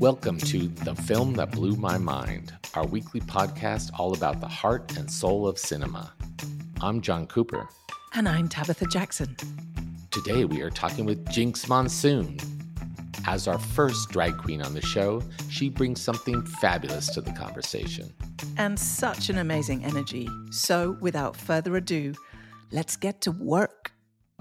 Welcome to The Film That Blew My Mind, our weekly podcast all about the heart and soul of cinema. I'm John Cooper. And I'm Tabitha Jackson. Today we are talking with Jinkx Monsoon. As our first drag queen on the show, she brings something fabulous to the conversation. And such an amazing energy. So, without further ado, let's get to work.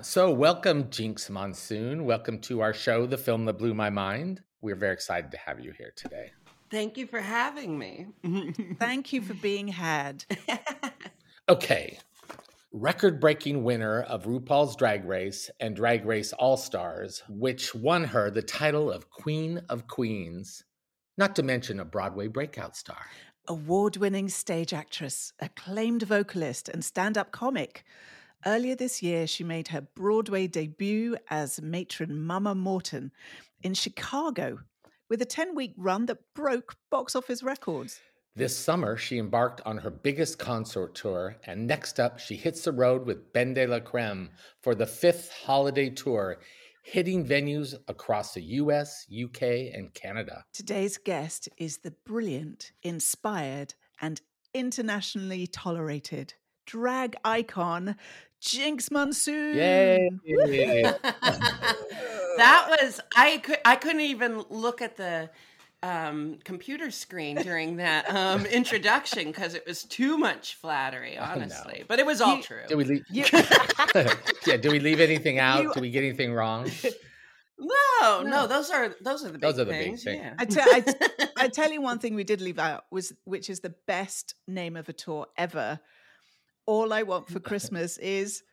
So, welcome, Jinkx Monsoon. Welcome to our show, The Film That Blew My Mind. We're very excited to have you here today. Thank you for having me. Thank you for being had. okay. Record breaking winner of RuPaul's Drag Race and Drag Race All Stars, which won her the title of Queen of Queens, not to mention a Broadway breakout star. Award winning stage actress, acclaimed vocalist, and stand up comic. Earlier this year, she made her Broadway debut as matron Mama Morton in Chicago with a 10 week run that broke box office records. This summer, she embarked on her biggest concert tour, and next up, she hits the road with BenDeLaCreme for the fifth holiday tour, hitting venues across the US, UK, and Canada. Today's guest is the brilliant, inspired, and internationally tolerated drag icon, Jinkx Monsoon. Yay! that was I could I couldn't even look at the um, computer screen during that um, introduction because it was too much flattery, honestly. But it was all You- true. Do we leave? You- yeah. Do we leave anything out? You- Do we get anything wrong? no, no, No. those are those are the big Those are the big things. things. Yeah. I, I, I tell you one thing we did leave out was which is the best name of a tour ever. All I want for Christmas is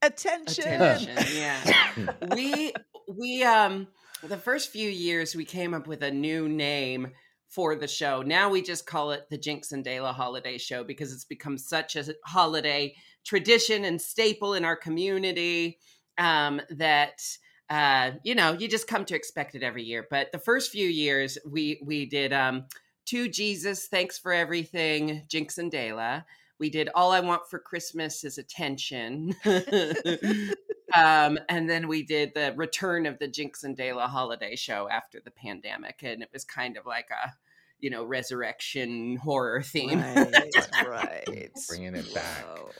attention. attention. Yeah. We we um the first few years we came up with a new name for the show. Now we just call it the jinkx and dela holiday show because it's become such a holiday tradition and staple in our community um that uh you know you just come to expect it every year. But the first few years we we did um to jesus thanks for everything jinkx and dela we did all i want for christmas is attention um, and then we did the return of the Jinkx and Dela holiday show after the pandemic, and it was kind of like a, you know, resurrection horror theme. Right, right. Bringing it back. Whoa.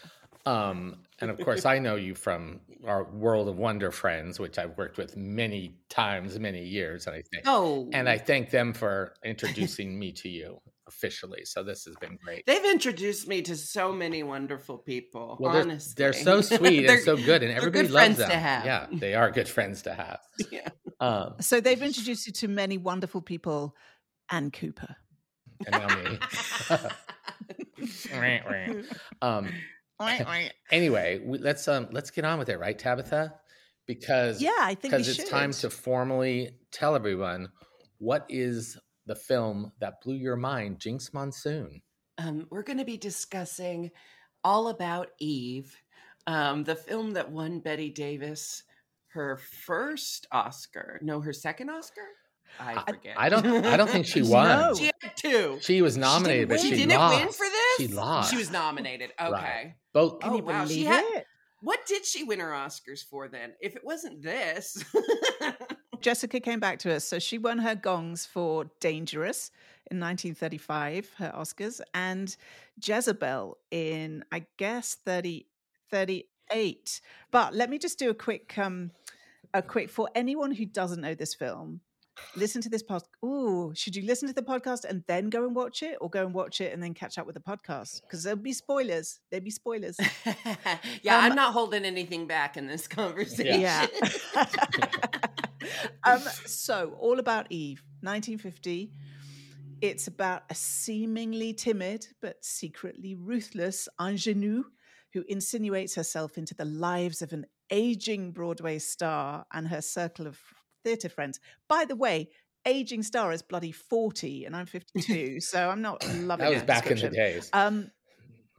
Um, and of course, I know you from our World of Wonder friends, which I've worked with many times, many years, and I think, oh, and I thank them for introducing me to you officially. So this has been great. they've introduced me to so many wonderful people. Well, they're, honestly, they're so sweet They're- and so good, and everybody good loves friends them. to have. Yeah, they are good friends to have. Yeah. Um, So they've introduced you to many wonderful people and Cooper. and now me. um, anyway, we, let's um, let's get on with it, right, Tabitha? Because Yeah, I think because it's time to formally tell everyone what is the film that blew your mind, Jinkx Monsoon. um, we're going to be discussing all about Eve, um, the film that won Bette Davis her first Oscar. No, her second Oscar. I I- forget. I don't I don't think she won. No. She had two. She was nominated, but she, She didn't lost. win for this. She lost. She was nominated. Okay. Right. Both Can Oh, you wow, she believe had- it? What did she win her Oscars for then? If it wasn't this, Jessica came back to us. So she won her gongs for Dangerous in 1935, her Oscars, and Jezebel in, I guess, 30, 38. But let me just do a quick, um, a quick, for anyone who doesn't know this film, listen to this podcast. Oh, should you listen to the podcast and then go and watch it or go and watch it and then catch up with the podcast? Because there'll be spoilers. There'll be spoilers. yeah, Um, I'm not holding anything back in this conversation. Yeah. um, so, all about Eve, 1950. It's about a seemingly timid but secretly ruthless ingenue who insinuates herself into the lives of an aging Broadway star and her circle of theatre friends. By the way, aging star is bloody 40 and I'm 52, so I'm not loving that was back in the days. Um,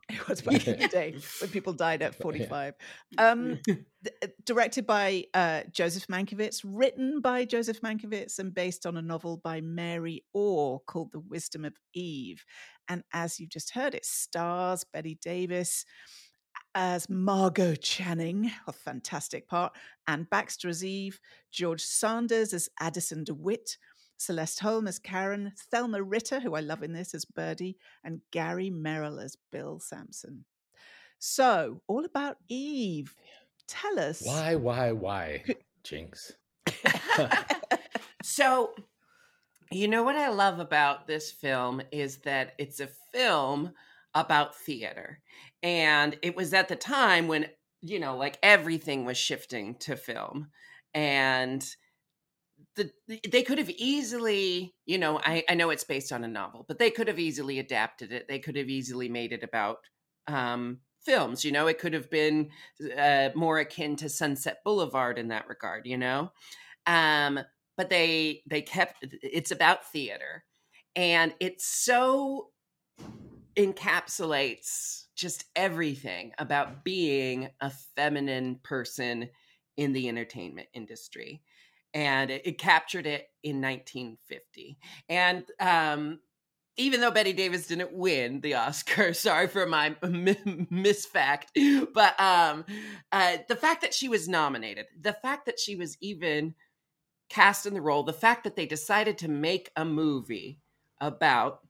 it was back in the day when people died at 45. Um, th- uh, directed by uh, Joseph Mankiewicz, written by Joseph Mankiewicz, and based on a novel by Mary Orr called The Wisdom of Eve. And as you've just heard, it stars Bette Davis as Margot Channing, a fantastic part, Anne Baxter as Eve, George Sanders as Addison DeWitt, Celeste Holm as Karen, Thelma Ritter, who I love in this as Birdie, and Gary Merrill as Bill Sampson. So, all about Eve. Tell us. Why, why, why, Jinkx? so, you know what I love about this film is that it's a film about theater. And it was at the time when, you know, like everything was shifting to film. And the, they could have easily, you know, I, I know it's based on a novel, but they could have easily adapted it. They could have easily made it about um, films. You know, it could have been uh, more akin to Sunset Boulevard in that regard. You know, um, but they they kept it's about theater, and it's so encapsulates just everything about being a feminine person in the entertainment industry and it, it captured it in 1950 and um, even though Bette Davis didn't win the Oscar, sorry for my misfact, but um, uh, the fact that she was nominated, the fact that she was even cast in the role, the fact that they decided to make a movie about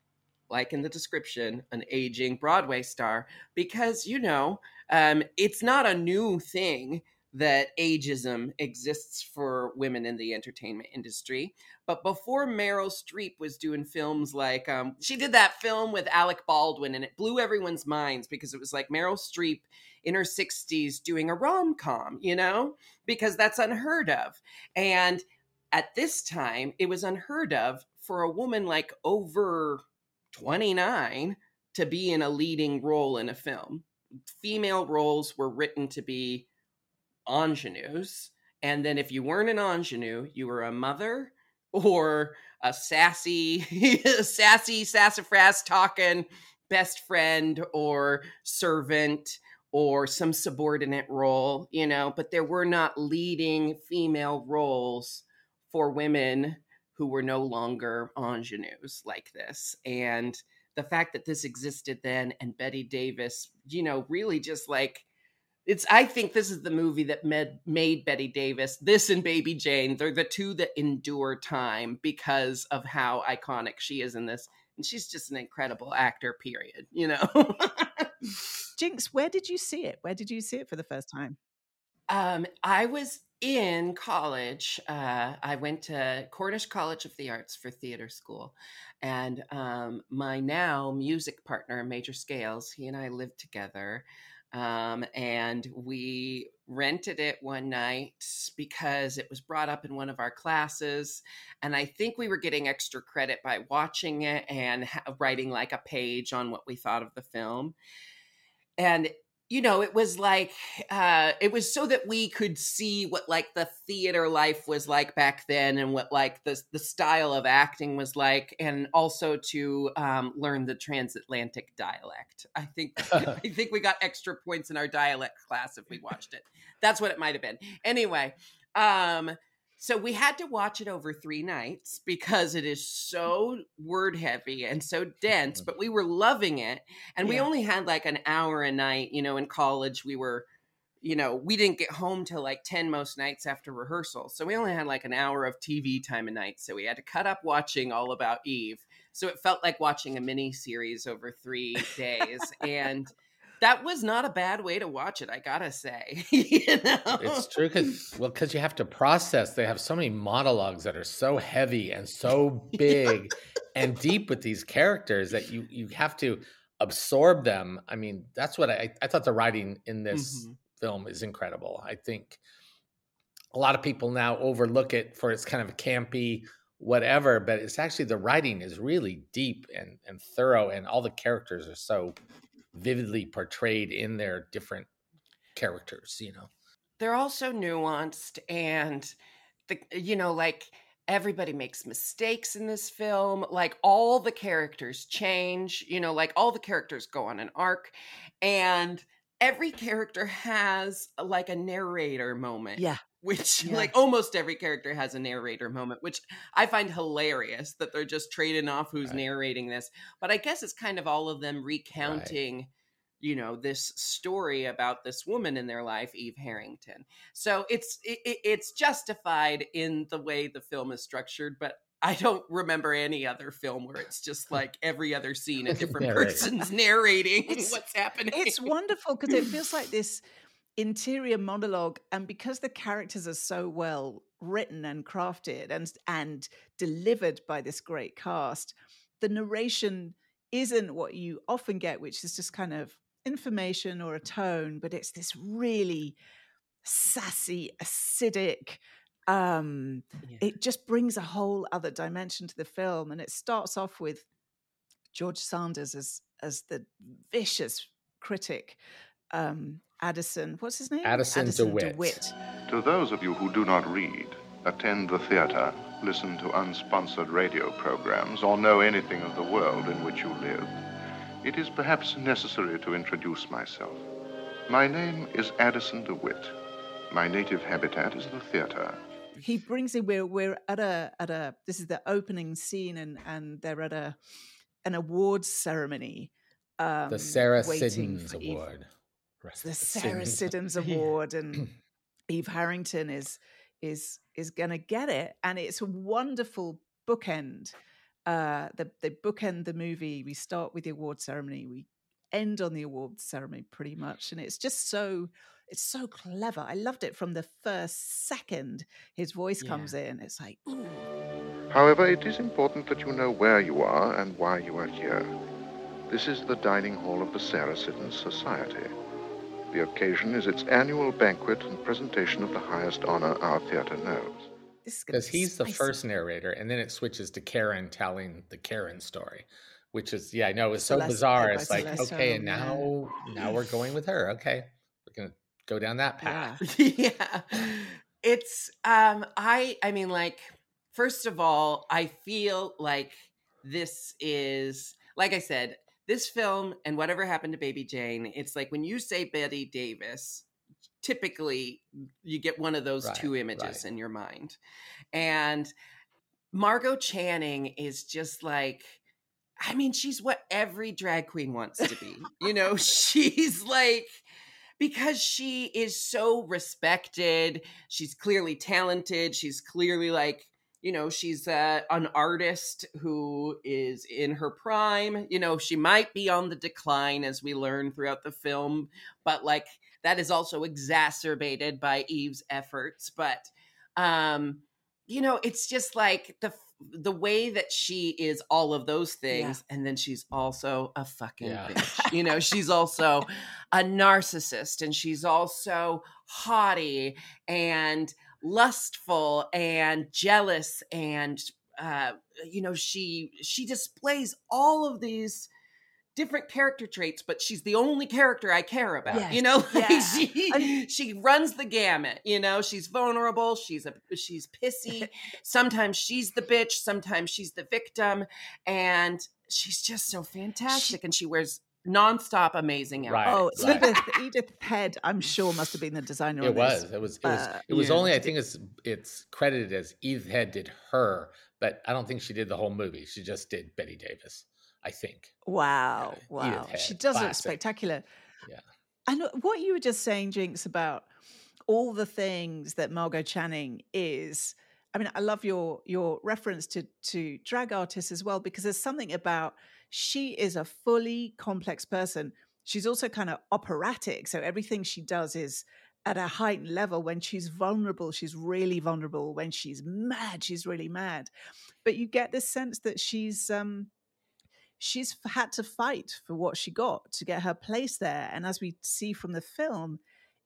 like in the description, an aging Broadway star, because, you know, um, it's not a new thing that ageism exists for women in the entertainment industry. But before Meryl Streep was doing films like, um, she did that film with Alec Baldwin, and it blew everyone's minds because it was like Meryl Streep in her 60s doing a rom com, you know, because that's unheard of. And at this time, it was unheard of for a woman like over 29 to be in a leading role in a film. Female roles were written to be ingenues. And then if you weren't an ingenue, you were a mother or a sassy, sassy, sassafras talking best friend or servant or some subordinate role, you know, but there were not leading female roles for women who were no longer ingenues like this. And the fact that this existed then and Bette Davis, you know, really just like it's I think this is the movie that made made Bette Davis. This and Baby Jane, they're the two that endure time because of how iconic she is in this. And she's just an incredible actor, period, you know. Jinkx, where did you see it? Where did you see it for the first time? Um, I was in college, uh, I went to Cornish College of the Arts for theater school. And um, my now music partner, Major Scales, he and I lived together. Um, and we rented it one night because it was brought up in one of our classes. And I think we were getting extra credit by watching it and writing like a page on what we thought of the film. And you know it was like uh it was so that we could see what like the theater life was like back then and what like the the style of acting was like and also to um learn the transatlantic dialect. I think i think we got extra points in our dialect class if we watched it. That's what it might have been. Anyway um so we had to watch it over three nights because it is mm. so word heavy and so dense, but we were loving it. And yeah. we only had like an hour a night, you know, in college we were you know, we didn't get home till like 10 most nights after rehearsal. So we only had like an hour of TV time a night. So we had to cut up watching All About Eve. So it felt like watching a mini series over 3 days and that was not a bad way to watch it. I gotta say, you know? it's true because well, because you have to process. They have so many monologues that are so heavy and so big and deep with these characters that you you have to absorb them. I mean, that's what I I thought the writing in this mm-hmm. film is incredible. I think a lot of people now overlook it for its kind of campy whatever but it's actually the writing is really deep and and thorough and all the characters are so vividly portrayed in their different characters, you know. They're also nuanced and the you know like everybody makes mistakes in this film like all the characters change you know like all the characters go on an arc and every character has like a narrator moment yeah which yeah. like almost every character has a narrator moment which i find hilarious that they're just trading off who's right. narrating this but i guess it's kind of all of them recounting right. you know this story about this woman in their life eve harrington so it's it, it's justified in the way the film is structured but I don't remember any other film where it's just like every other scene a different Narrating. person's narrating It's- what's happening. It's wonderful because it feels like this interior monologue, and because the characters are so well written and crafted and and delivered by this great cast, the narration isn't what you often get, which is just kind of information or a tone, but it's this really sassy, acidic. Um, Yeah. it just brings a whole other dimension to the film, and it starts off with George Sanders as as the vicious critic. Um, Addison, what's his name? Addison DeWitt. To those of you who do not read, attend the theater, listen to unsponsored radio programs, or know anything of the world in which you live, it is perhaps necessary to introduce myself. My name is Addison DeWitt. My native habitat is the theater. He brings in we're we're at a at a this is the opening scene and and they're at a an awards ceremony. Um, The Sarah Siddons for Eve- Award. Rest the Sarah Siddons. Siddons Yeah. Award, and Eve Harrington is is is going to get it, and it's a wonderful bookend. Uh, the they bookend the movie. We start with the award ceremony. We end on the award ceremony, pretty much, and it's just so it's so clever. I loved it from the first second his voice Yeah. comes in. It's like, ooh, However, it is important that you know where you are and why you are here. This is the dining hall of the Sarah Siddons Society. The occasion is its annual banquet and presentation of the highest honor our theater knows. this is gonna Because he's the first narrator, and then it switches to Karen telling the Karen story, which is yeah, I know it's so Celeste- bizarre. It's like Celeste okay, and Holm, yeah. now now we're going with her. Okay, we're gonna go down that Yeah. path. yeah it's um i i mean like first of all i feel like this is like i said this film and whatever happened to baby jane it's like when you say bette davis typically you get one of those Right, two images right. in your mind and margot channing is just like i mean she's what every drag queen wants to be you know she's like because she is so respected. She's clearly talented. She's clearly like, you know, she's uh, an artist who is in her prime. You know, she might be on the decline as we learn throughout the film, but like that is also exacerbated by Eve's efforts. But, um, you know, it's just like the the way that she is all of those things and then she's also a fucking Yeah. bitch you know she's also a narcissist and she's also haughty and lustful and jealous and uh you know she she displays all of these different character traits but she's the only character i care about Yes, you know? Like, yeah. she she runs the gamut you know? She's vulnerable she's a she's pissy. Sometimes she's the bitch sometimes she's the victim and she's just so fantastic and she wears nonstop amazing Right. Oh, right. Edith Edith Head, I'm sure must have been the designer. It on this. was. It was. It was. Uh, it was yeah. only. I think it's it's credited as Edith Head did her, but I don't think she did the whole movie. She just did Bette Davis. I think. Wow, Edith wow. She Head, does look spectacular. Yeah. And what you were just saying, Jinkx, about all the things that Margot Channing is. I mean, I love your your reference to to drag artists as well because there's something about she is a fully complex person. She's also kind of operatic, so everything she does is at a heightened level. When she's vulnerable, she's really vulnerable. When she's mad, she's really mad. But you get this sense that she's um she's had to fight for what she got to get her place there and as we see from the film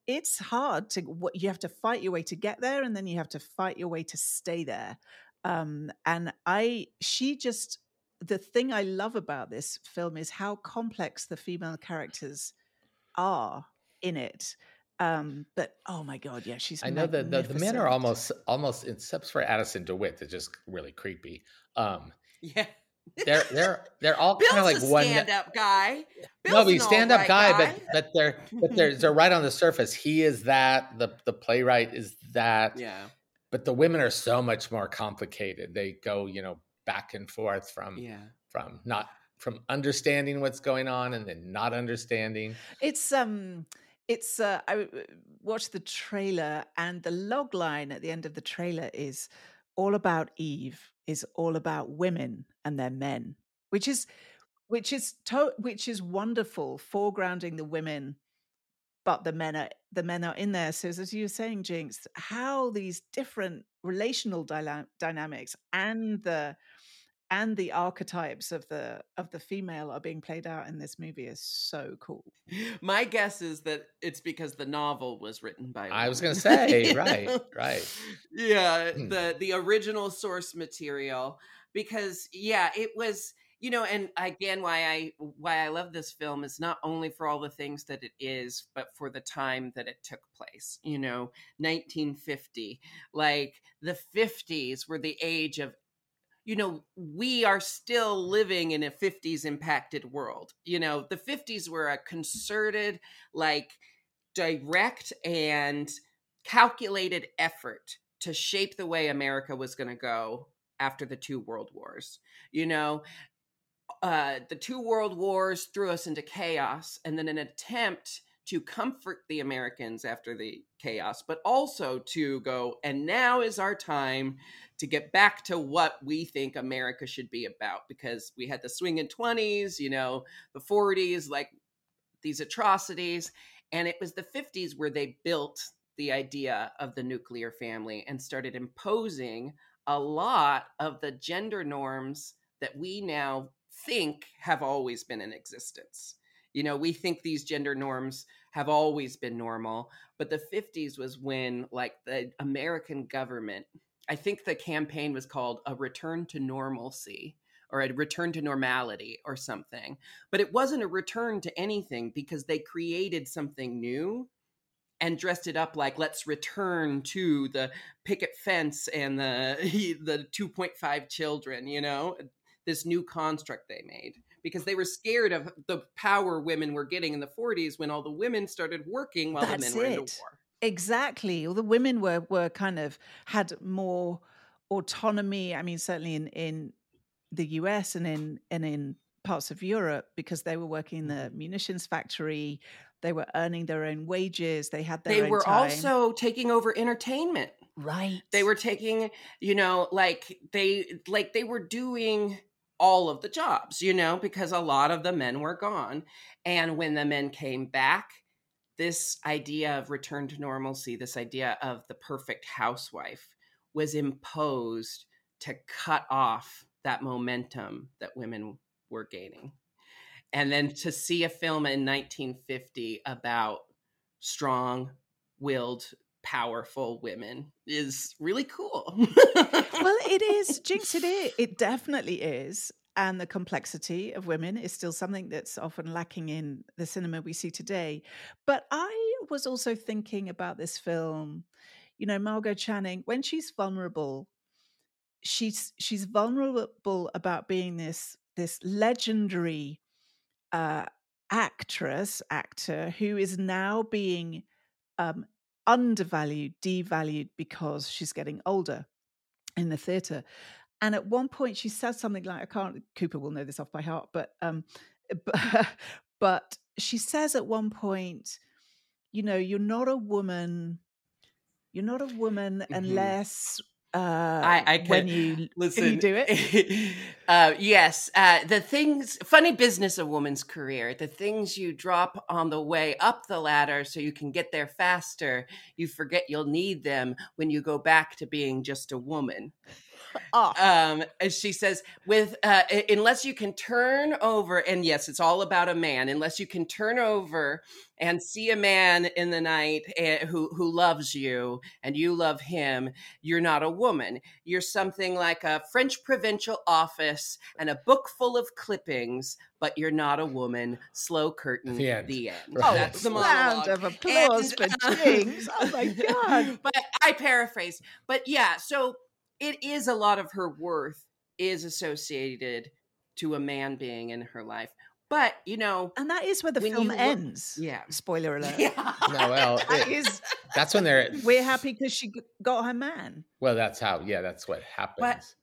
it's hard to what you have to fight your way to get there and then you have to fight your way to stay there um and i she just the thing i love about this film is how complex the female characters are in it um but oh my god yeah she's I know that the, the men are almost almost except for Addison DeWitt, they're just really creepy. Um, Yeah. They're they're they're all kind of like one. stand-up guy. no, Bill's but he's stand up all-right guy, but but they're but they're they're right on the surface. He is that the the playwright is that, yeah, but the women are so much more complicated. They go you know back and forth from yeah. from not from understanding what's going on and then not understanding. It's um it's uh I watched the trailer and the log line at the end of the trailer is All About Eve is all about women and their men, which is which is to- which is wonderful, foregrounding the women, but the men are the men are in there. So as you were saying, Jinkx, how these different relational dyla- dynamics and the and the archetypes of the of the female are being played out in this movie is so cool. My guess is that it's because the novel was written by. I was going to say, right, know? right. Yeah, Hmm. the the original source material because yeah, it was you know and again why I why I love this film is not only for all the things that it is but for the time that it took place. You know, 1950. Like the 50s were the age of you know, we are still living in a 50s impacted world. You know, the 50s were a concerted, like, direct and calculated effort to shape the way America was going to go after the two world wars. You know, uh, the two world wars threw us into chaos, and then an attempt to comfort the Americans after the chaos, but also to go, and now is our time to get back to what we think America should be about because we had the swinging 20s, you know, the 40s, like these atrocities. And it was the 50s where they built the idea of the nuclear family and started imposing a lot of the gender norms that we now think have always been in existence. You know, we think these gender norms have always been normal, but the 50s was when, like, the American government, I think the campaign was called A Return to Normalcy or a return to normality or something. But it wasn't a return to anything because they created something new and dressed it up like let's return to the picket fence and the the 2.5 children, you know, uh, this new construct they made because they were scared of the power women were getting in the 40s when all the women started working while That's the men were it. war. Exactly. Well, the women were were kind of had more autonomy. I mean, certainly in in the US and in and in parts of Europe because they were working in Mm-hmm. the munitions factory. They were earning their own wages. They had their They were time. also taking over entertainment. right. they were taking you know like they like they were doing all of the jobs you know because a lot of the men were gone and when the men came back this idea of return to normalcy this idea of the perfect housewife was imposed to cut off that momentum that women were gaining and then to see a film in 1950 about strong willed powerful women is really cool. well, it is, Jinkx. It is. It definitely is. And the complexity of women is still something that's often lacking in the cinema we see today. But I was also thinking about this film. You know, Margot Channing, when she's vulnerable, she's she's vulnerable about being this this legendary uh, actress actor who is now being um, undervalued, devalued because she's getting older in the theatre. And at one point, she says something like, "I can't." Cooper will know this off by heart, but um, but, but she says at one point, "You know, you're not a woman. You're not a woman Mhm. unless." Uh, I- I when can- you Listen, can you do it? uh, yes, uh, the things, funny business a woman's career, the things you drop on the way up the ladder so you can get there faster, you forget you'll need them when you go back to being just a woman. Oh, um as she says with uh unless you can turn over and yes it's all about a man unless you can turn over and see a man in the night eh, who who loves you and you love him you're not a woman you're something like a french provincial office and a book full of clippings but you're not a woman slow curtain The end. the end Right. oh, that's the round monologue of applause And, for uh, Jinkx. Oh my god! but I paraphrase. But yeah, so it is a lot of her worth is associated to a man being in her life. But you know, And that is where the film you look- ends. yeah. Spoiler alert. yeah. No, well, That it- is, that's when they're we're happy because she got her man. Well, that's how. Yeah, that's what happens.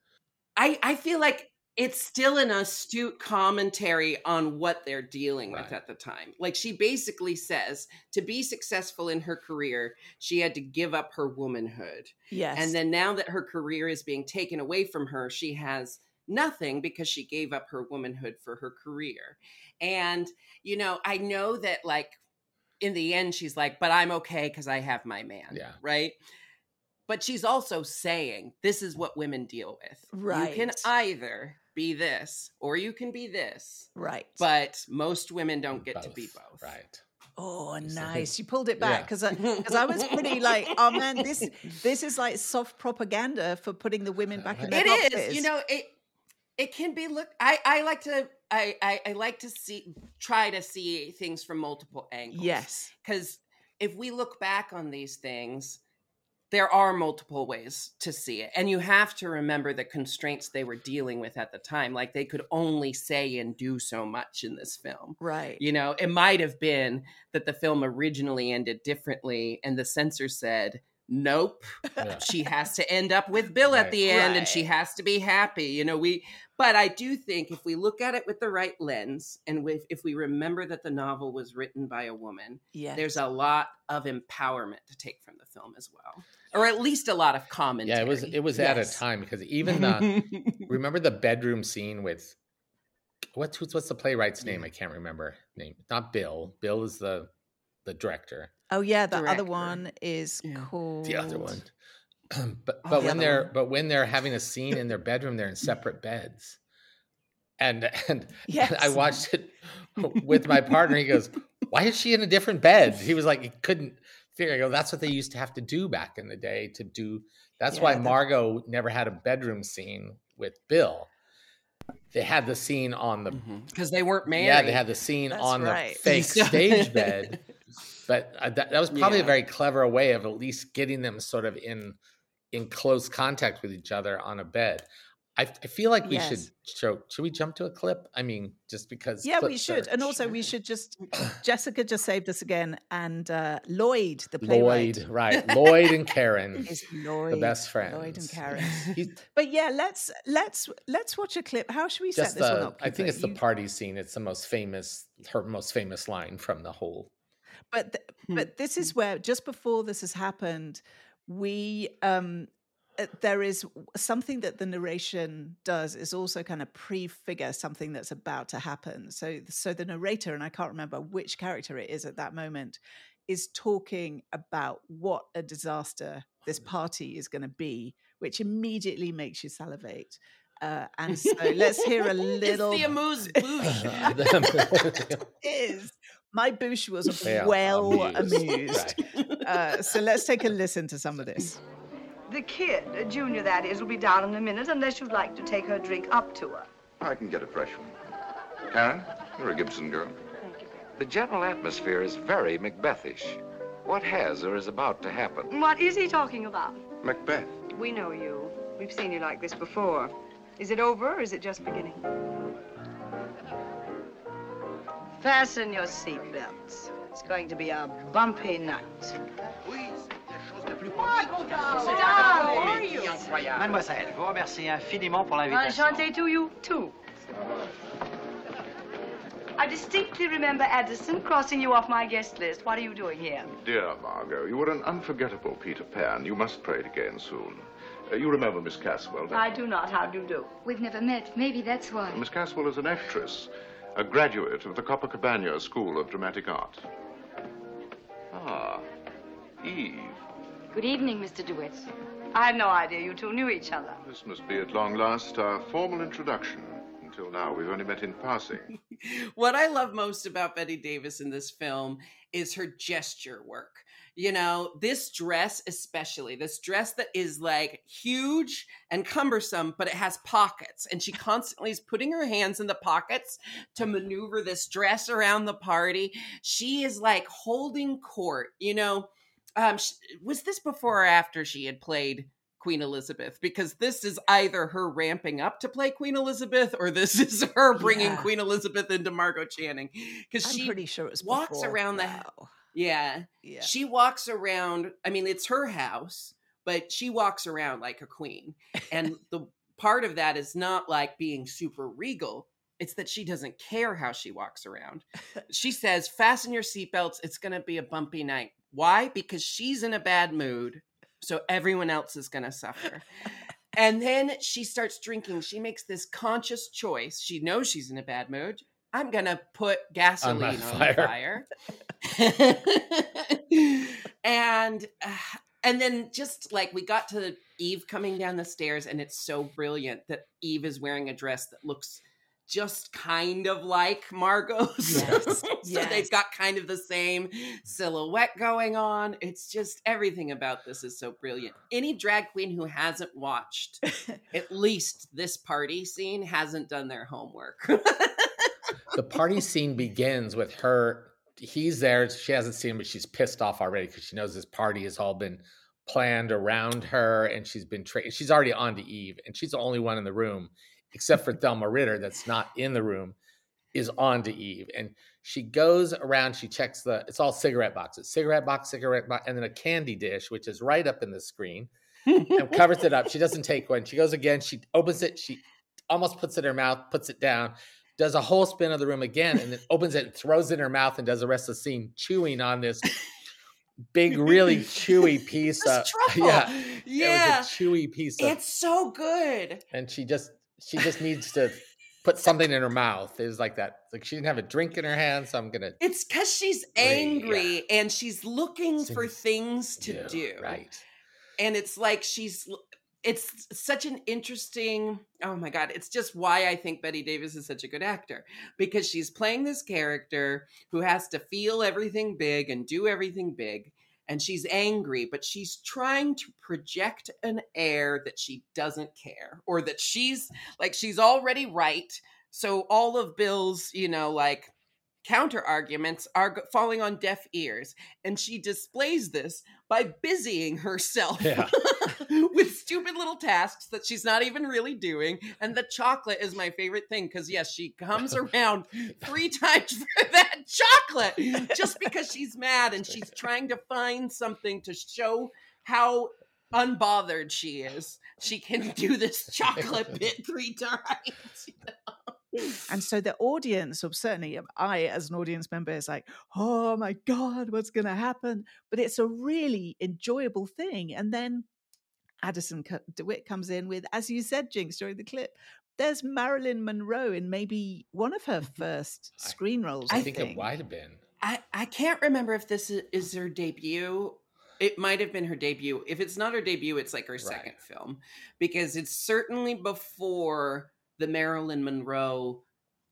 I I feel like it's still an astute commentary on what they're dealing with Right. at the time. Like she basically says to be successful in her career, she had to give up her womanhood. Yes. And then now that her career is being taken away from her, she has nothing because she gave up her womanhood for her career. And, you know, I know that like in the end, she's like, but I'm okay because I have my man. Yeah. Right. But she's also saying this is what women deal with. Right. You can either be this or you can be this. right. But most women don't get to be both. Right. Oh, nice! You pulled it back Yeah. because because I, was pretty like, oh man, this this is like soft propaganda for putting the women back in their It is. boxes. You know, it it can be look I I like to I, I I like to see try to see things from multiple angles. Yes. Cuz if we look back on these things there are multiple ways to see it and you have to remember the constraints they were dealing with at the time like they could only say and do so much in this film Right. you know, it might have been that the film originally ended differently and the censor said, nope, Yeah. she has to end up with Bill at the end and she has to be happy. You know, we, but I do think if we look at it with the right lens and with, if we remember that the novel was written by a woman, Yes. there's a lot of empowerment to take from the film as well, or at least a lot of commentary. Yeah, it was it was at a time because even the remember the bedroom scene with what's who's what's the playwright's name? I can't remember name. Not Bill. Bill is the the director. oh yeah, the Director. other one is Yeah. called The other one. but Oh, but the when other they're one. but when they're having a scene in their bedroom, they're in separate beds. And and Yes. I watched it with my partner. He goes, "Why is she in a different bed?" He was like, he couldn't figure. I go, "That's what they used to have to do back in the day to do." That's why Yeah, the- Margot never had a bedroom scene with Bill. They had the scene on the because they weren't married. yeah, they had the scene That's on right. the fake stage bed. But uh, that, that was probably Yeah. a very clever way of at least getting them sort of in in close contact with each other on a bed. I, I feel like we Yes. should show. Should we jump to a clip? I mean, just because. Yeah, we should. are- And also, we should just. Jessica just saved us again. And uh, Lloyd, the playwright, Lloyd, right? Lloyd and Karen, is Lloyd. the best friend. Lloyd and. Karen. But yeah, let's let's let's watch a clip. How should we set this one the. up? I think it's the party scene. It's the most famous. Her most famous line from the whole. but th- Hmm. but this is where just before this has happened we um there is something that the narration does is also kind of prefigure something that's about to happen so so the narrator and i can't remember which character it is at that moment is talking about what a disaster this party is going to be which immediately makes you salivate uh, and so let's hear a little It's the amuse bouche. is my boosh was They are well amused, amused. right. Uh, so let's take a listen to some of this. The kid, uh, Junior that is, will be down in a minute unless you'd like to take her drink up to her. I can get a fresh one. Karen, you're a Gibson girl. Thank you. The general atmosphere is very Macbethish. What has or is about to happen? What is he talking about? Macbeth. We know you. We've seen you like this before. Is it over or is it just beginning? Fasten your seatbelts. It's going to be a bumpy night. Mademoiselle, je vous remercie infiniment pour l'invitation. Enchanté to you, too. I distinctly remember Addison crossing you off my guest list. What are you doing here? Dear Margot, you were an unforgettable Peter Pan. You must play it again soon. Uh, you remember Miss Caswell, don't I do not. How do you do? We've never met. Maybe that's why. Miss Caswell is an actress, a graduate of the Copacabana School of Dramatic Art. Ah, Eve. Good evening, Mr. DeWitt. I had no idea you two knew each other. This must be at long last our formal introduction. Until now, we've only met in passing. what I love most about Bette Davis in this film is her gesture work. You know, this dress, especially this dress that is like huge and cumbersome, but it has pockets. And she constantly is putting her hands in the pockets to maneuver this dress around the party. She is like holding court, you know. Um, sh- was this before or after she had played Queen Elizabeth? Because this is either her ramping up to play Queen Elizabeth or this is her bringing Yeah. Queen Elizabeth into Margot Channing. Because she pretty sure it was walks before. around the- Wow. yeah, Yeah. she walks around. I mean, it's her house, but she walks around like a queen. And the part of that is not like being super regal. It's that she doesn't care how she walks around. she says, "Fasten your seatbelts. It's going to be a bumpy night." Why? Because she's in a bad mood, so everyone else is going to suffer. and then she starts drinking. She makes this conscious choice. She knows she's in a bad mood. I'm going to put gasoline on, fire. the fire. and uh, and then just like we got to Eve coming down the stairs, and it's so brilliant that Eve is wearing a dress that looks just kind of like Margot's. Yes, so yes. they've got kind of the same silhouette going on. It's just everything about this is so brilliant. Any drag queen who hasn't watched at least this party scene hasn't done their homework. the party scene begins with her. He's there. She hasn't seen him, but she's pissed off already because she knows this party has all been planned around her, and she's been trained. she's already on to Eve, and she's the only one in the room, except for Thelma Ritter, that's not in the room, is on to Eve, and she goes around. She checks the. It's all cigarette boxes, cigarette box, cigarette box, and then a candy dish, which is right up in the screen, and covers it up. She doesn't take one. She goes again. She opens it. She almost puts it in her mouth, puts it down, does a whole spin of the room again, and then opens it and throws it in her mouth and does the rest of the scene chewing on this big, really chewy piece of truffle. yeah, yeah. It was a chewy piece of, It's so good. and she just she just needs to put something in her mouth. It was like that. Like she didn't have a drink in her hand, so I'm gonna It's because she's Right, yeah. angry and she's looking for Things things to do. right. And it's like she's, it's such an interesting, oh my God, it's just why I think Bette Davis is such a good actor because she's playing this character who has to feel everything big and do everything big. And she's angry, but she's trying to project an air that she doesn't care or that she's like, she's already right. So all of Bill's, you know, like counter arguments are falling on deaf ears. And she displays this by busying herself Yeah. with stupid little tasks that she's not even really doing. And the chocolate is my favorite thing because, yes, she comes around three times for that chocolate just because she's mad and she's trying to find something to show how unbothered she is. She can do this chocolate bit three times. And so the audience, or certainly um, I, as an audience member, is like, oh my God, what's going to happen? But it's a really enjoyable thing. And then Addison DeWitt comes in with, as you said, Jinkx, during the clip, there's Marilyn Monroe in maybe one of her first I- screen roles. I, I think it might have been. I, I can't remember if this is, is her debut. It might have been her debut. If it's not her debut, it's like her second film because it's certainly before the Marilyn Monroe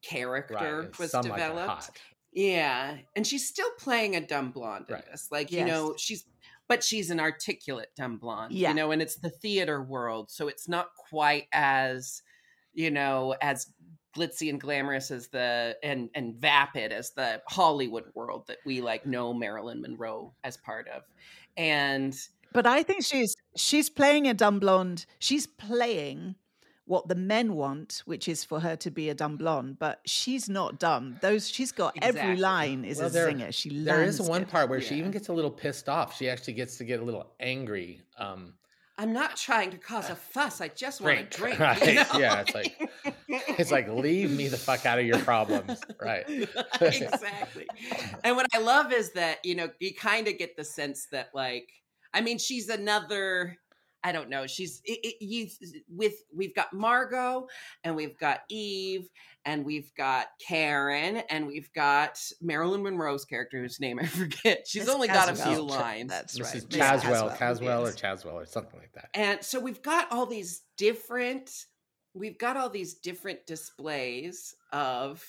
character Right. was some developed. hot. Yeah, and she's still playing a dumb blonde in this. Like you know, she's but she's an articulate dumb blonde. Yeah. You know, and it's the theater world, so it's not quite as you know as glitzy and glamorous as the and and vapid as the Hollywood world that we like know Marilyn Monroe as part of. And But I think she's she's playing a dumb blonde. She's playing what the men want, which is for her to be a dumb blonde. But she's not dumb. Those she's got every line is Well, a there- zinger. She There is one it. part where she even gets a little pissed off. She actually gets to get a little angry. Um, I'm not trying to cause a fuss. I just want to drink. Right. you know? Yeah, it's like it's like leave me the fuck out of your problems. Right. exactly. And what I love is that, you know, you kind of get the sense that like I mean, she's another I don't know. She's it, it, you with we've got Margot and we've got Eve and we've got Karen and we've got Marilyn Monroe's character whose name I forget. She's Miss only got a few lines. That's Mrs. right. Miss Caswell, Caswell, Caswell, or yes. Chaswell, or something like that. And so we've got all these different we've got all these different displays of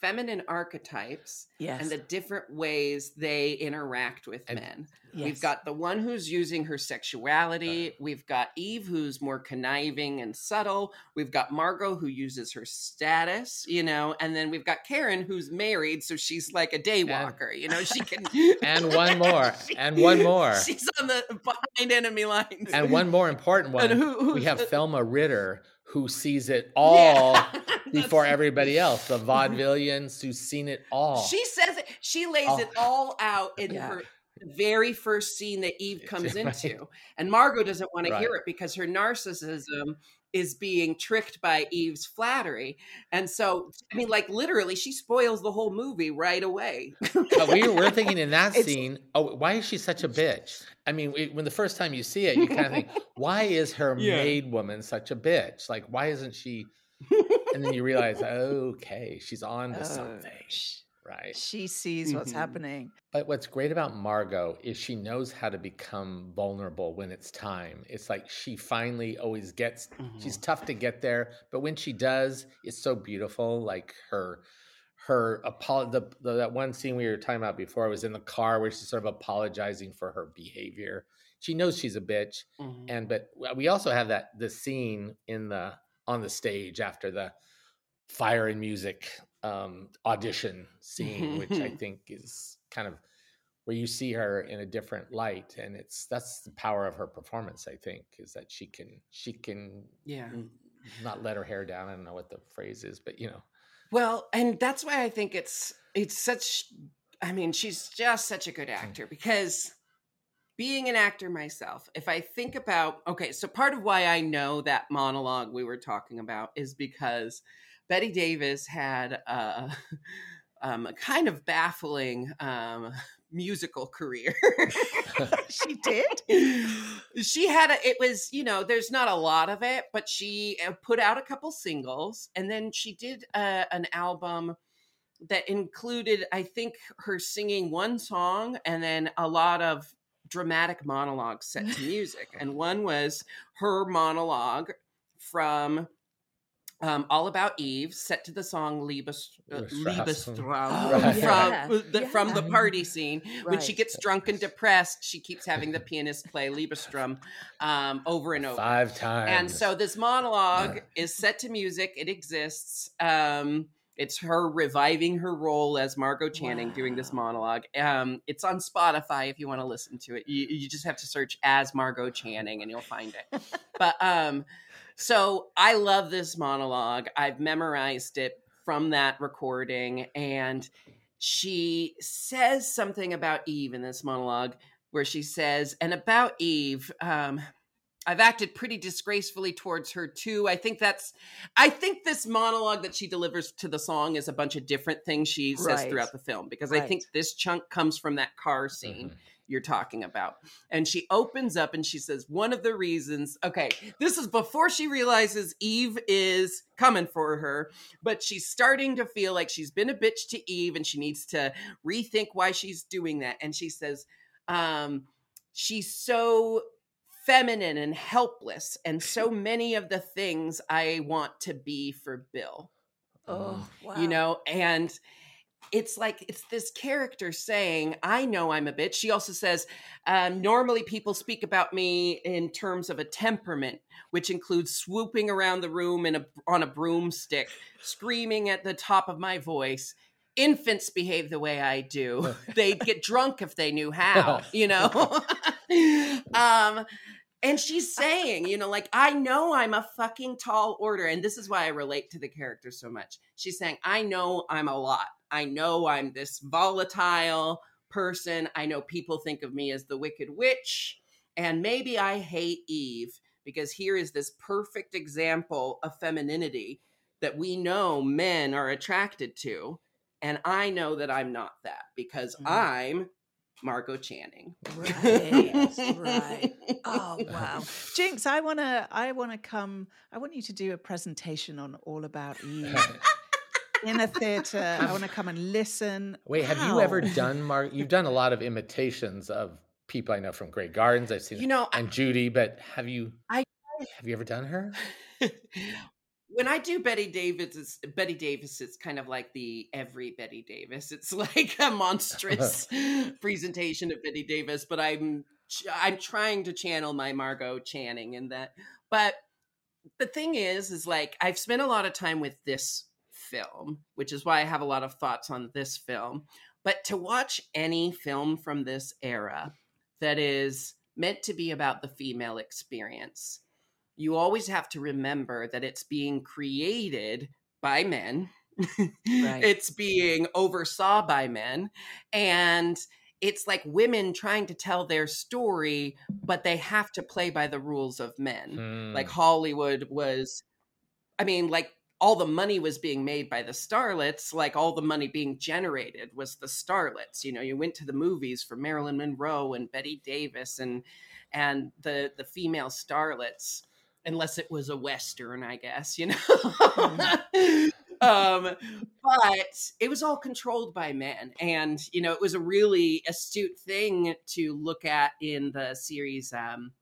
feminine archetypes Yes. and the different ways they interact with And- men. yes. We've got the one who's using her sexuality. We've got Eve who's more conniving and subtle. We've got Margot who uses her status, you know, and then we've got Karen who's married, so she's like a day daywalker, you know, she can And one more, and one more. She's on the behind enemy lines. And one more important one. And who- who- we have Thelma Ritter who sees it all Yeah. Before everybody else. The vaudevillians who's seen it all. She says it. She lays Oh. it all out in Yeah. her very first scene that Eve comes Right. into. And Margot doesn't want to hear it because her narcissism is being tricked by Eve's flattery. And so, I mean, like literally, she spoils the whole movie right away. But we were thinking in that It's- scene, oh, why is she such a bitch? I mean, we- when the first time you see it, you kind of think, why is her Yeah. maid woman such a bitch? Like, why isn't she? And then you realize, okay, she's on to Oh, something, sh- right? She sees what's Mhm. happening. But what's great about Margo is she knows how to become vulnerable when it's time. It's like she finally always gets, she's tough to get there, but when she does, it's so beautiful. Like her, her apol the, the that one scene we were talking about before was in the car where she's sort of apologizing for her behavior. She knows she's a bitch, Mhm. and but we also have that the scene in the on the stage after the fire and music um audition scene which i think is kind of where you see her in a different light and it's that's the power of her performance i think is that she can she can yeah. not let her hair down. I don't know what the phrase is but you know. Well, and that's why I think it's it's such I mean, she's just such a good actor because being an actor myself, if I think about okay, so part of why I know that monologue we were talking about is because Bette Davis had a, um, a kind of baffling um, musical career. She did? she had a, it was you know there's not a lot of it but she uh, put out a couple singles and then she did uh, an album that included i think her singing one song and then a lot of dramatic monologues set to music and one was her monologue from um, All About Eve, set to the song Liebes, uh, Liebesstrassen. Liebestraum Right. from, Yeah. the, from the party scene. When she gets drunk and depressed, she keeps having the pianist play Liebestraum um, over and over. five times And so this monologue is set to music. It exists. Um, it's her reviving her role as Margo Channing doing this monologue. Um, it's on Spotify if you want to listen to it. You, you just have to search as Margo Channing and you'll find it. but um, so I love this monologue. I've memorized it from that recording, and she says something about Eve in this monologue where she says, and about Eve, um, I've acted pretty disgracefully towards her too. I think that's, I think this monologue that she delivers to the song is a bunch of different things she says throughout the film because I think this chunk comes from that car scene Mhm. you're talking about. And she opens up and she says, One of the reasons, okay, this is before she realizes Eve is coming for her, but she's starting to feel like she's been a bitch to Eve and she needs to rethink why she's doing that. And she says, um, She's so feminine and helpless, and so many of the things I want to be for Bill. Oh, wow. you know and it's like it's this character saying i know i'm a bitch. She also says um, normally people speak about me in terms of a temperament which includes swooping around the room in a, on a broomstick screaming at the top of my voice. Infants behave the way i do. They'd get drunk if they knew how you know? Um and she's saying, you know, like, I know I'm a fucking tall order. And this is why I relate to the character so much. She's saying, I know I'm a lot. I know I'm this volatile person. I know people think of me as the wicked witch. And maybe I hate Eve because here is this perfect example of femininity that we know men are attracted to. And I know that I'm not that because Mhm. I'm Margo Channing. Right, right. Oh wow, Jinkx! I wanna, I wanna come. I want you to do a presentation on all about Eve in a theater. I want to come and listen. wait have you ever done mark you've done a lot of imitations of people i know from grey gardens i've seen You know, I- and judy but have you I- have you ever done her when I do Bette Davis, it's Bette Davis. It's kind of like the every Bette Davis. It's like a monstrous presentation of Bette Davis, but I'm I'm trying to channel my Margo Channing in that. But the thing is, is like I've spent a lot of time with this film, which is why I have a lot of thoughts on this film. But to watch any film from this era that is meant to be about the female experience, you always have to remember that it's being created by men. Right. It's being oversaw by men. And it's like women trying to tell their story, but they have to play by the rules of men. Hmm. Like Hollywood was, I mean, like all the money was being made by the starlets, like all the money being generated was the starlets. You know, you went to the movies for Marilyn Monroe and Bette Davis and and the the female starlets, unless it was a western, I guess, you know. um but it was all controlled by men and you know it was a really astute thing to look at in the series um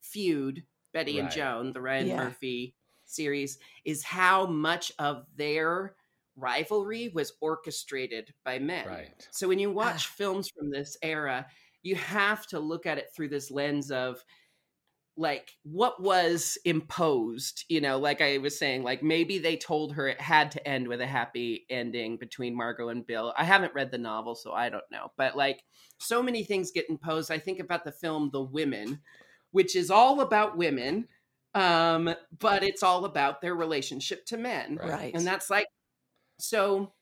feud bette and joan the ryan Yeah. murphy series is how much of their rivalry was orchestrated by men Right. so when you watch Ah. films from this era you have to look at it through this lens of like what was imposed you know like i was saying like maybe they told her it had to end with a happy ending between margo and bill i haven't read the novel so i don't know but like so many things get imposed i think about the film the women which is all about women um but it's all about their relationship to men Right. Right. and that's like so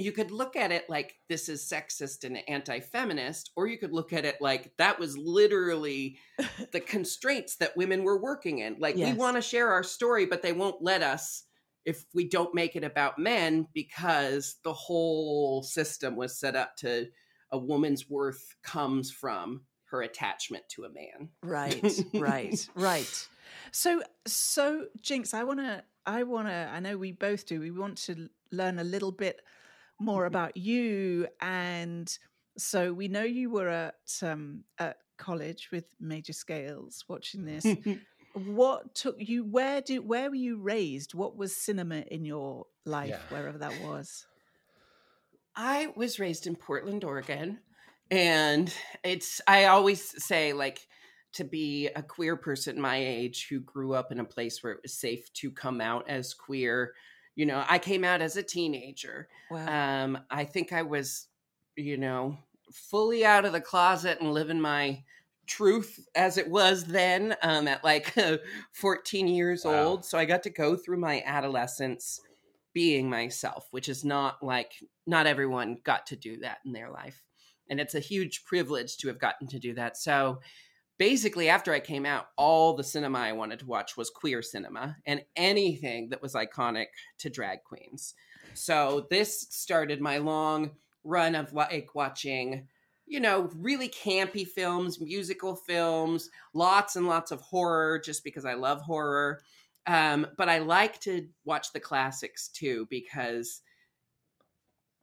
you could look at it like this is sexist and anti-feminist or you could look at it like that was literally the constraints that women were working in like we want to share our story but they won't let us if we don't make it about men because the whole system was set up to a woman's worth comes from her attachment to a man Right, right, right. So, so Jinkx, I want to, I want to, I know we both do. We want to learn a little bit more about you, and so we know you were at um, at college with Major Scales watching this. what took you? Where do? Where were you raised? What was cinema in your life, Yeah. wherever that was? I was raised in Portland, Oregon, and it's I always say like to be a queer person my age who grew up in a place where it was safe to come out as queer. You know, I came out as a teenager. Wow. Um, I think I was, you know, fully out of the closet and living my truth as it was then um, at like 14 years Wow. old. So I got to go through my adolescence being myself, which is not like, not everyone got to do that in their life. And it's a huge privilege to have gotten to do that. So basically, after I came out, all the cinema I wanted to watch was queer cinema and anything that was iconic to drag queens. So this started my long run of like watching, you know, really campy films, musical films, lots and lots of horror just because I love horror. Um, but I like to watch the classics too because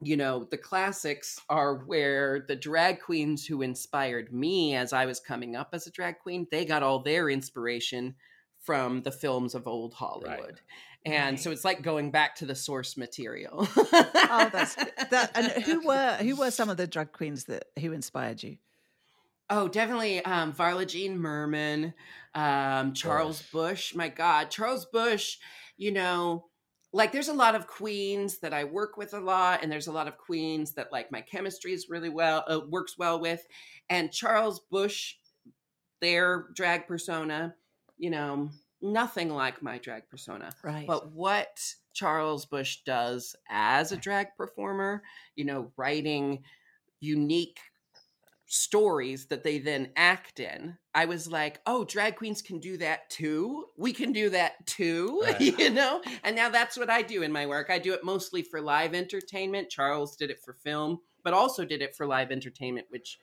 you know, the classics are where the drag queens who inspired me as I was coming up as a drag queen, they got all their inspiration from the films of old Hollywood. And so it's like going back to the source material. oh, that's that. And who were who were some of the drag queens that who inspired you? Oh, definitely. Um, Varla Jean Merman, um, Charles Busch. My God, Charles Busch. You know, like there's a lot of queens that I work with a lot, and there's a lot of queens that like my chemistry is really well uh, works well with. And Charles Busch, their drag persona, you know, nothing like my drag persona. Right. But what Charles Busch does as a drag performer, you know, writing unique stories that they then act in, I was like, oh, drag queens can do that too. We can do that too, Right. you know? And now that's what I do in my work. I do it mostly for live entertainment. Charles did it for film, but also did it for live entertainment, which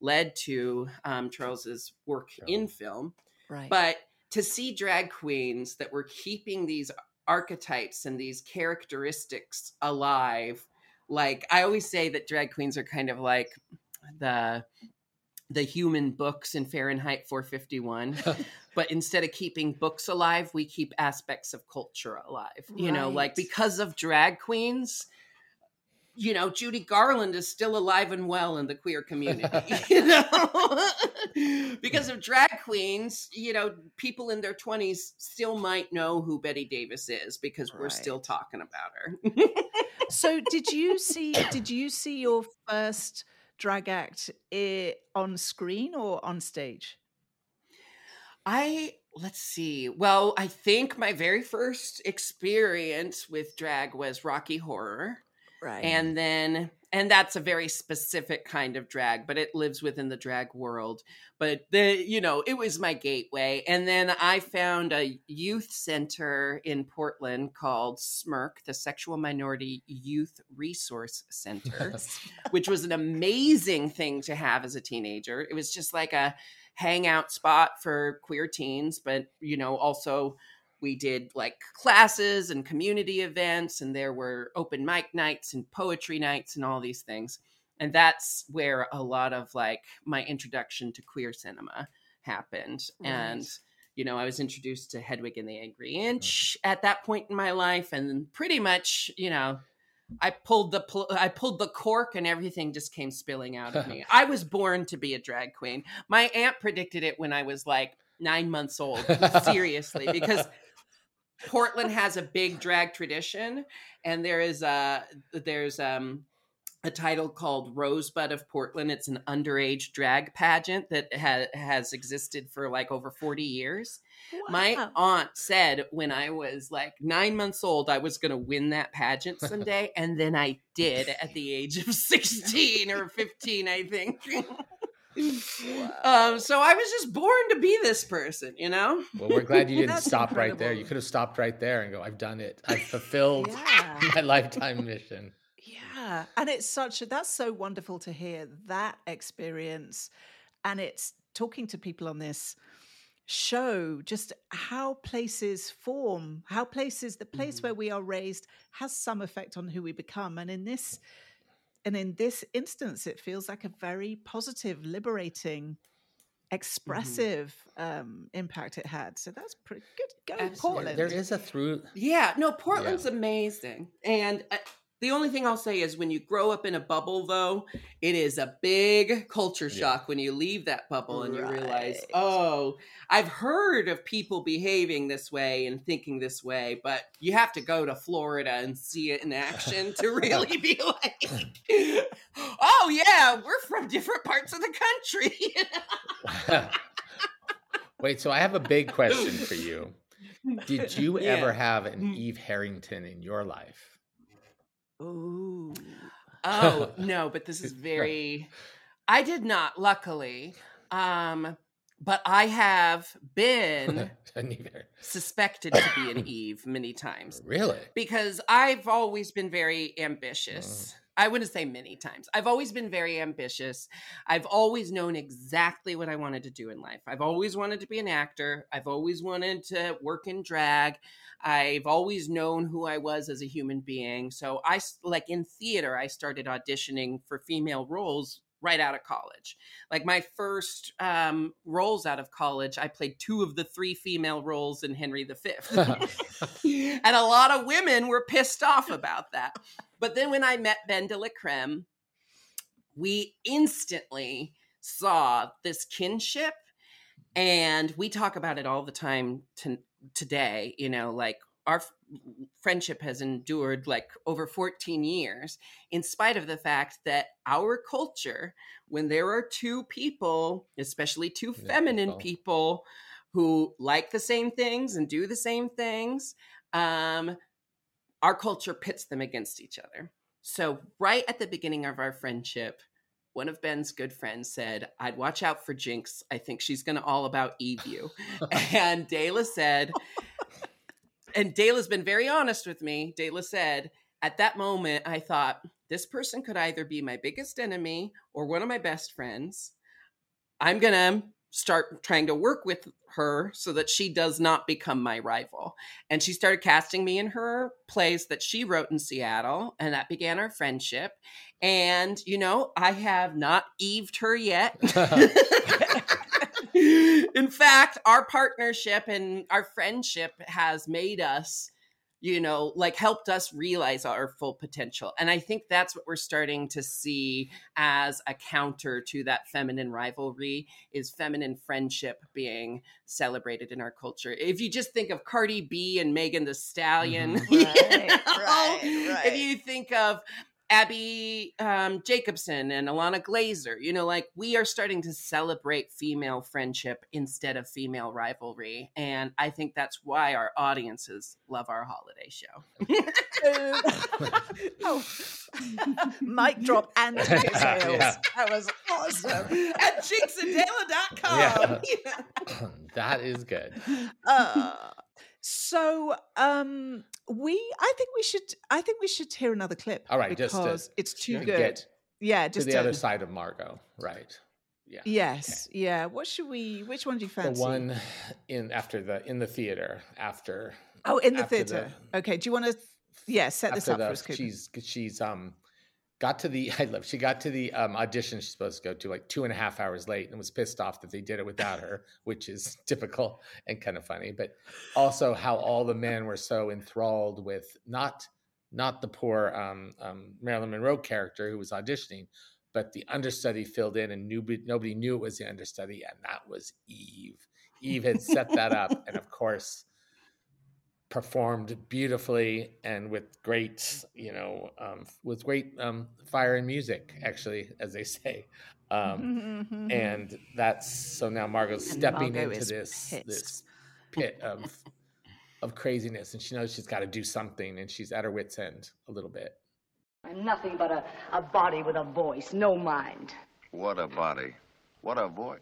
led to um, Charles's work in film. right. But to see drag queens that were keeping these archetypes and these characteristics alive, like I always say that drag queens are kind of like the the human books in Fahrenheit 451. but instead of keeping books alive, we keep aspects of culture alive. You know, like because of drag queens, you know, Judy Garland is still alive and well in the queer community, you know? because of drag queens, you know, people in their 20s still might know who Bette Davis is because we're still talking about her. so did you see did you see your first drag act i- on screen or on stage? I let's see. Well, I think my very first experience with drag was Rocky Horror. Right. And then and that's a very specific kind of drag but it lives within the drag world. But the you know it was my gateway and then i found a youth center in portland called SMYRC the sexual minority youth resource center which was an amazing thing to have as a teenager. It was just like a hangout spot for queer teens but you know also we did like classes and community events and there were open mic nights and poetry nights and all these things and that's where a lot of like my introduction to queer cinema happened right. and you know i was introduced to hedwig and the angry mm-hmm. inch at that point in my life and pretty much you know I pulled the pl- I pulled the cork and everything just came spilling out of me. I was born to be a drag queen. My aunt predicted it when I was like 9 months old. Seriously, because Portland has a big drag tradition, and there is a there's um a title called Rosebud of Portland. It's an underage drag pageant that ha- has existed for like over 40 years. Wow. My aunt said when I was like nine months old, I was going to win that pageant someday. and then I did at the age of 16 or 15, I think. Wow. Um, so I was just born to be this person, you know. Well, we're glad you didn't stop incredible. right there. You could have stopped right there and go, "I've done it. I've fulfilled yeah. my lifetime mission." Yeah, and it's such a that's so wonderful to hear that experience, and it's talking to people on this show just how places form how places the place mm-hmm. where we are raised has some effect on who we become and in this and in this instance, it feels like a very positive, liberating, mm-hmm. expressive mm-hmm. um, impact it had. So that's pretty good. Go Portland. There is a through. Yeah, no, Portland's yeah. amazing, and uh, the only thing I'll say is when you grow up in a bubble, though, it is a big culture shock yeah. when you leave that bubble and you realize, oh, I've heard of people behaving this way and thinking this way, but you have to go to Florida and see it in action to really be like, oh, yeah, we're from different parts of the country. Wait, so I have a big question for you. Did you yeah. ever have an mm. Eve Harrington in your life? Ooh. Oh, no, but this is very I did not, luckily. Um, but I have been suspected to be an Eve many times. Really? Because I've always been very ambitious. I wouldn't say many times. I've always been very ambitious. I've always known exactly what I wanted to do in life. I've always wanted to be an actor. I've always wanted to work in drag. I've always known who I was as a human being. So I like in theater, I started auditioning for female roles right out of college. Like my first um, roles out of college, I played two of the three female roles in Henry V. and a lot of women were pissed off about that. But then when I met Ben de la Creme, we instantly saw this kinship. And we talk about it all the time to, today, you know, like our friendship has endured like over 14 years in spite of the fact that our culture when there are two people especially two feminine people who like the same things and do the same things um, our culture pits them against each other so right at the beginning of our friendship one of Ben's good friends said, I'd watch out for Jinkx. I think she's going to all about Eve you. and Dela said, and Dela's been very honest with me. Dela said, at that moment, I thought, this person could either be my biggest enemy or one of my best friends. I'm going to start trying to work with her so that she does not become my rival. And she started casting me in her plays that she wrote in Seattle, and that began our friendship. And, you know, I have not Eved her yet. in fact, our partnership and our friendship has made us you know, like helped us realize our full potential. And I think that's what we're starting to see as a counter to that feminine rivalry is feminine friendship being celebrated in our culture. If you just think of Cardi B and Megan Thee Stallion, mm-hmm. right, right, right. if you think of Abbi um, Jacobson and Ilana Glazer. You know, like we are starting to celebrate female friendship instead of female rivalry. And I think that's why our audiences love our holiday show. oh, mic drop and ticket sales. Yeah. That was awesome. At jinxandayla.com. Yeah. that is good. Uh, so um we I think we should I think we should hear another clip. All right, just to- because it's too to good. yeah, to just the to- other side of Margo, right? Yeah. Yes, yeah. What should we? Which one do you fancy? The one in after the in the theater after Oh, in the theater. okay. Do you want to? Yeah, set this up the, for us, Cooper. she's she's um got to the I love she got to the um audition she's supposed to go to like two and a half hours late and was pissed off that they did it without her, which is typical and kind of funny. But also how all the men were so enthralled with not not the poor um, um, Marilyn Monroe character who was auditioning, but the understudy filled in and nobody, nobody knew it was the understudy, and that was Eve. Eve had set that up, and of course performed beautifully and with great, you know, um, with great um, fire and music, actually, as they say. Um, Mhm. and that's so now Margo's And stepping Margo into this pissed. this pit of of craziness, and she knows she's got to do something, and she's at her wits' end a little bit. I'm nothing but a, a body with a voice, no mind. What a body. What a voice.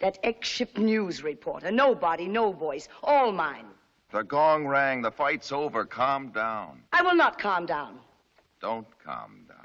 That ex-ship news reporter, no body, no voice, all mine. The gong rang. The fight's over. Calm down. I will not calm down. Don't calm down.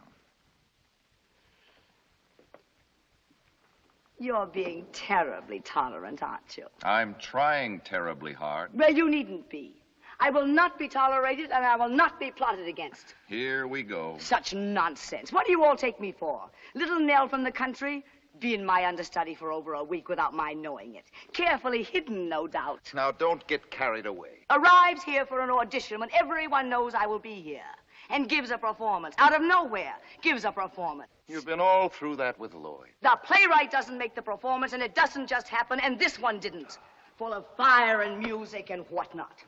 You're being terribly tolerant, aren't you? I'm trying terribly hard. Well, you needn't be. I will not be tolerated and I will not be plotted against. Here we go. Such nonsense. What do you all take me for? Little Nell from the country? Being my understudy for over a week without my knowing it. Carefully hidden, no doubt. Now, don't get carried away. Arrives here for an audition when everyone knows I will be here. And gives a performance. Out of nowhere, gives a performance. You've been all through that with Lloyd. The playwright doesn't make the performance, and it doesn't just happen, and this one didn't. Full of fire and music and whatnot.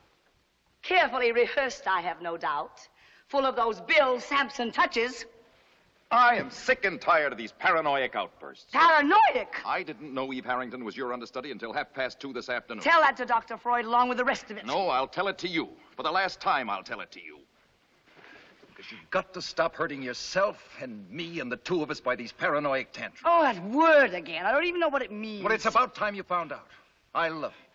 Carefully rehearsed, I have no doubt. Full of those Bill Sampson touches. I am sick and tired of these paranoid outbursts. Paranoidic. I didn't know Eve Harrington was your understudy until half past two this afternoon. Tell that to Dr. Freud along with the rest of it. No, I'll tell it to you. For the last time, I'll tell it to you. Because you've got to stop hurting yourself and me and the two of us by these paranoid tantrums. Oh, that word again. I don't even know what it means. Well, it's about time you found out. I love you.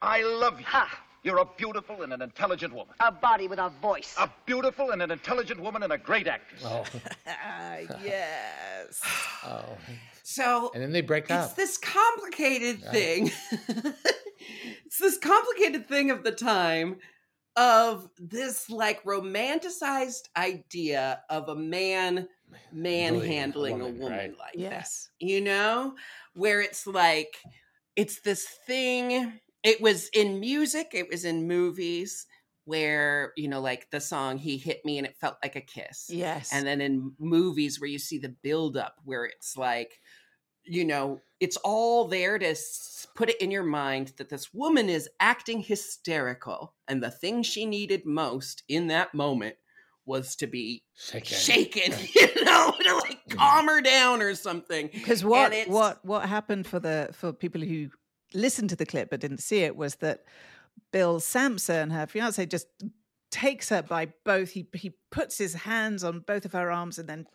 I love you. Ha! You're a beautiful and an intelligent woman. A body with a voice. A beautiful and an intelligent woman and a great actress. Oh, yes. oh, So and then they break it's up. It's this complicated Right. thing. it's this complicated thing of the time of this like romanticized idea of a man manhandling a woman, woman right. like Yes. that. You know? Where it's like it's this thing it was in music, it was in movies where, you know, like the song He Hit Me and It Felt Like a Kiss. Yes. And then in movies where you see the buildup, where it's like, you know, it's all there to put it in your mind that this woman is acting hysterical. And the thing she needed most in that moment was to be Shaken. shaken, you know, to like calm her down or something. Because what what what happened for the for people who listened to the clip but didn't see it was that Bill Sampson, her fiance, just takes her by both. He he puts his hands on both of her arms and then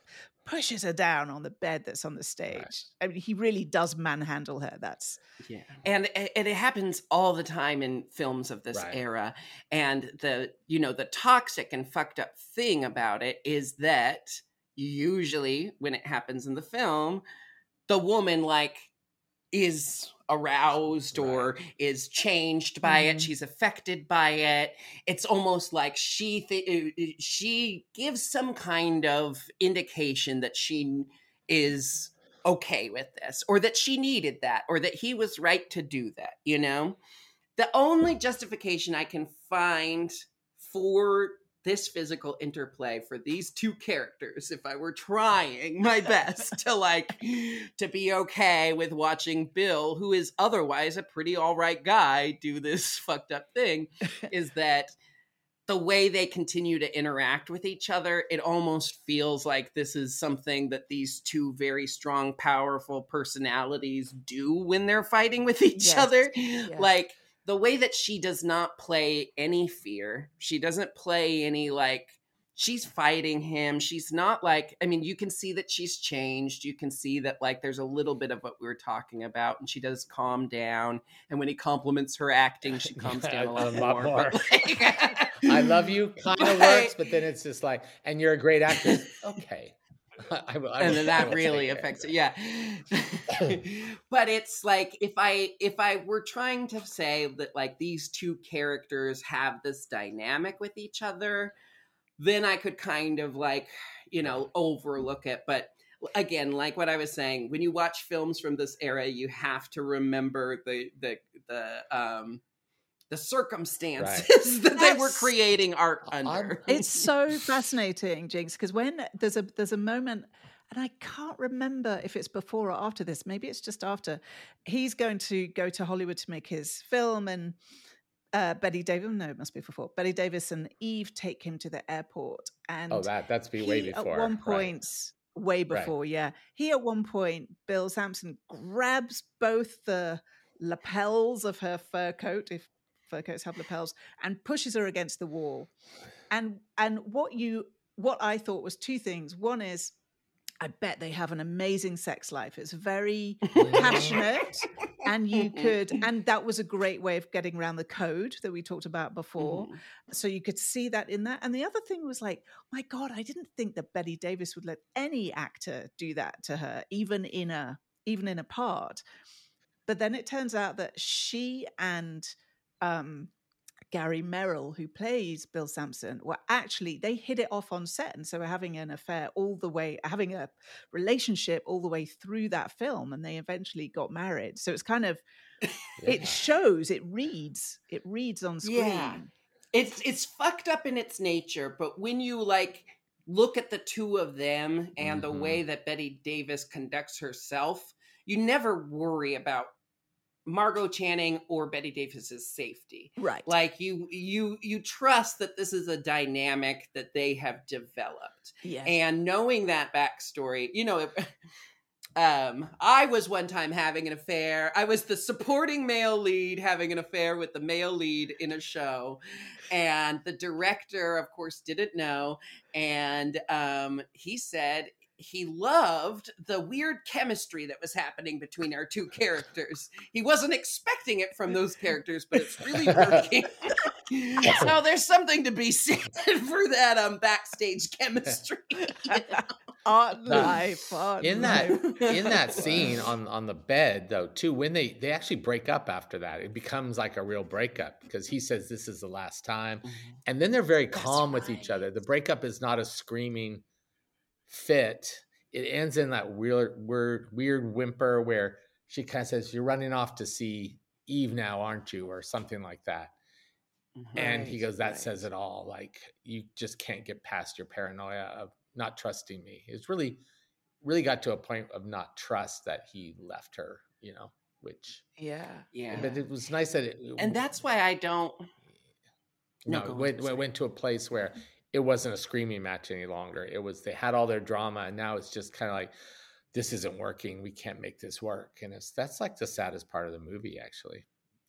pushes her down on the bed that's on the stage. I mean, he really does manhandle her. That's Yeah. And and it happens all the time in films of this Right. era. And the you know, the toxic and fucked up thing about it is that usually when it happens in the film, the woman like is aroused or is changed by it Mhm. she's affected by it. It's almost like she th- she gives some kind of indication that she is okay with this or that she needed that or that he was right to do that you know? The only justification i can find for this physical interplay for these two characters if i were trying my best to like to be okay with watching bill who is otherwise a pretty all right guy do this fucked up thing is that the way they continue to interact with each other, it almost feels like this is something that these two very strong, powerful personalities do when they're fighting with each Yes. other. Yes. Like the way that she does not play any fear, she doesn't play any like she's fighting him. She's not like, I mean, you can see that she's changed. You can see that like there's a little bit of what we were talking about, and she does calm down. And when he compliments her acting, she calms down a lot, more. but, like- I love you kind of works, but then it's just like, and you're a great actress. Okay. I, I and then that really affects it yeah. But it's like if i if i were trying to say that like these two characters have this dynamic with each other then i could kind of like you know overlook it. But again like what i was saying when you watch films from this era you have to remember the the the um the circumstances that they were creating art under it's so fascinating, Jinkx, because when there's a there's a moment, and I can't remember if it's before or after this. Maybe it's just after. He's going to go to Hollywood to make his film, and uh, Bette Davis. No, it must be before. Bette Davis and Eve take him to the airport, and Oh, that that's be way he, before. At one right. point, way Right. before, yeah. He at one point, Bill Sampson grabs both the lapels of her fur coat, if fur coats have lapels, and pushes her against the wall. And and what you what I thought was two things. One is I bet they have an amazing sex life. It's very passionate, and you could, and that was a great way of getting around the code that we talked about before. Mhm. So you could see that in that. And the other thing was like, my God, I didn't think that Bette Davis would let any actor do that to her, even in a even in a part. But then it turns out that she and um, Gary Merrill, who plays Bill Sampson, were actually they hit it off on set, and so were having an affair all the way, having a relationship all the way through that film, and they eventually got married. So it's kind of it shows, it reads, it reads on screen. Yeah. it's it's fucked up in its nature but when you like look at the two of them and the Mhm. way that bette davis conducts herself you never worry about margo channing or bette davis's safety Right. like you you you trust that this is a dynamic that they have developed yeah. and knowing that backstory you know it- um i was one time having an affair i was the supporting male lead having an affair with the male lead in a show and the director of course didn't know and um he said he loved the weird chemistry that was happening between our two characters. He wasn't expecting it from those characters but it's really working. So there's something to be said for that um backstage chemistry. Art No. life. Art in that in that scene on on the bed though too when they they actually break up after that it becomes like a real breakup because he says this is the last time. And then they're very That's calm with each other. The breakup is not a screaming fit it ends in that weird weird weird whimper where she kind of says you're running off to see eve now aren't you or something like that and he goes that right. says it all like you just can't get past your paranoia of not trusting me it's really really got to a point of not trust that he left her you know which yeah. yeah but it was nice that it and that's why i don't no, No, it on, went, sorry. went, went to a place where it wasn't a screaming match any longer it was they had all their drama and now it's just kind of like this isn't working we can't make this work and it's that's like the saddest part of the movie actually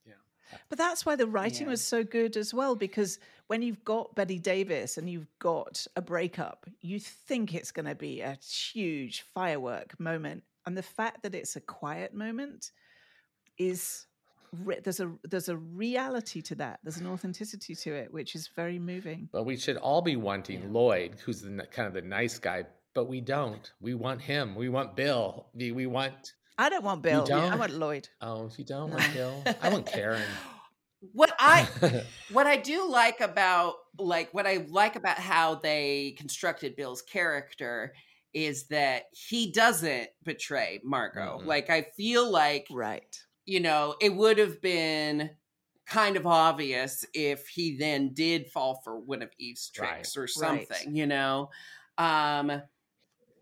Yeah. But that's why the writing Yeah. was so good as well, because when you've got Bette Davis and you've got a breakup, you think it's going to be a huge firework moment. And the fact that it's a quiet moment is re- there's a there's a reality to that. There's an authenticity to it, which is very moving. but we should all be wanting lloyd who's the kind of the nice guy but we don't we want him we want bill we, we want I don't want Bill. I don't? want Lloyd. oh you don't want bill i want karen what i what i do like about like what i like about how they constructed bill's character is that he doesn't betray margo Mm-mm. like i feel like Right. You know it would have been kind of obvious if he then did fall for one of eve's tricks or Right. something you know um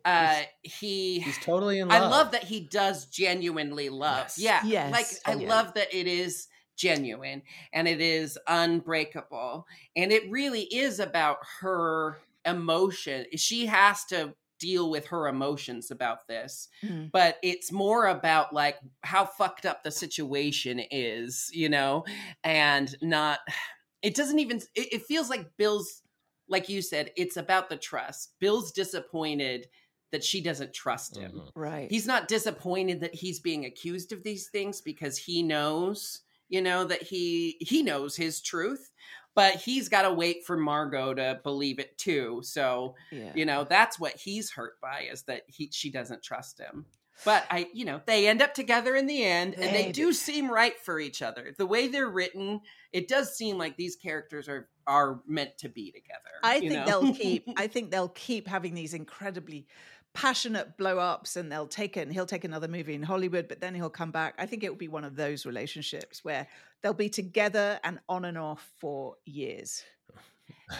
uh he he's totally in love I love that he does genuinely love. Yes. Yeah. Yes. Like I Oh, yeah. love that it is genuine and it is unbreakable and it really is about her emotion she has to deal with her emotions about this Mm. but it's more about like how fucked up the situation is you know and not it doesn't even it, it feels like bill's like you said it's about the trust bill's disappointed that she doesn't trust him Mhm. Right. he's not disappointed that he's being accused of these things because he knows you know that he he knows his truth but he's got to wait for margo to believe it too so yeah. you know that's what he's hurt by is that he she doesn't trust him but i you know they end up together in the end and They they do seem right for each other the way they're written it does seem like these characters are are meant to be together I think know? they'll keep. I think they'll keep having these incredibly passionate blow ups, and they'll take it. And he'll take another movie in Hollywood, but then he'll come back. I think it will be one of those relationships where they'll be together and on and off for years.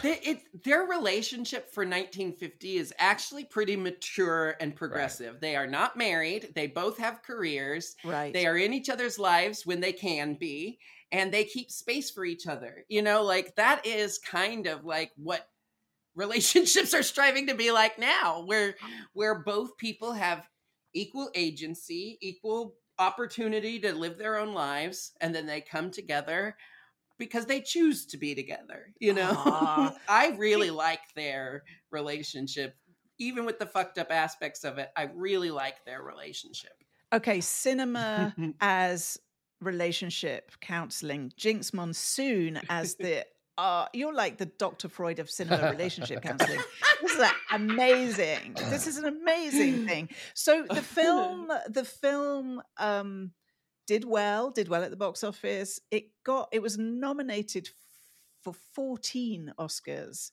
It, their relationship for 1950 is actually pretty mature and progressive. They are not married. They both have careers. Right. They are in each other's lives when they can be, and they keep space for each other. You know, like that is kind of like what relationships are striving to be like now, where ah. where both people have equal agency, equal opportunity to live their own lives, and then they come together because they choose to be together. You know, I really like their relationship, even with the fucked up aspects of it. I really like their relationship. Okay, cinema as relationship counseling. Jinkx Monsoon as the uh you're like the Dr. Freud of cinema relationship counseling. This is amazing. This is an amazing thing. So the film the film um did well, did well at the box office. It got it was nominated for 14 Oscars.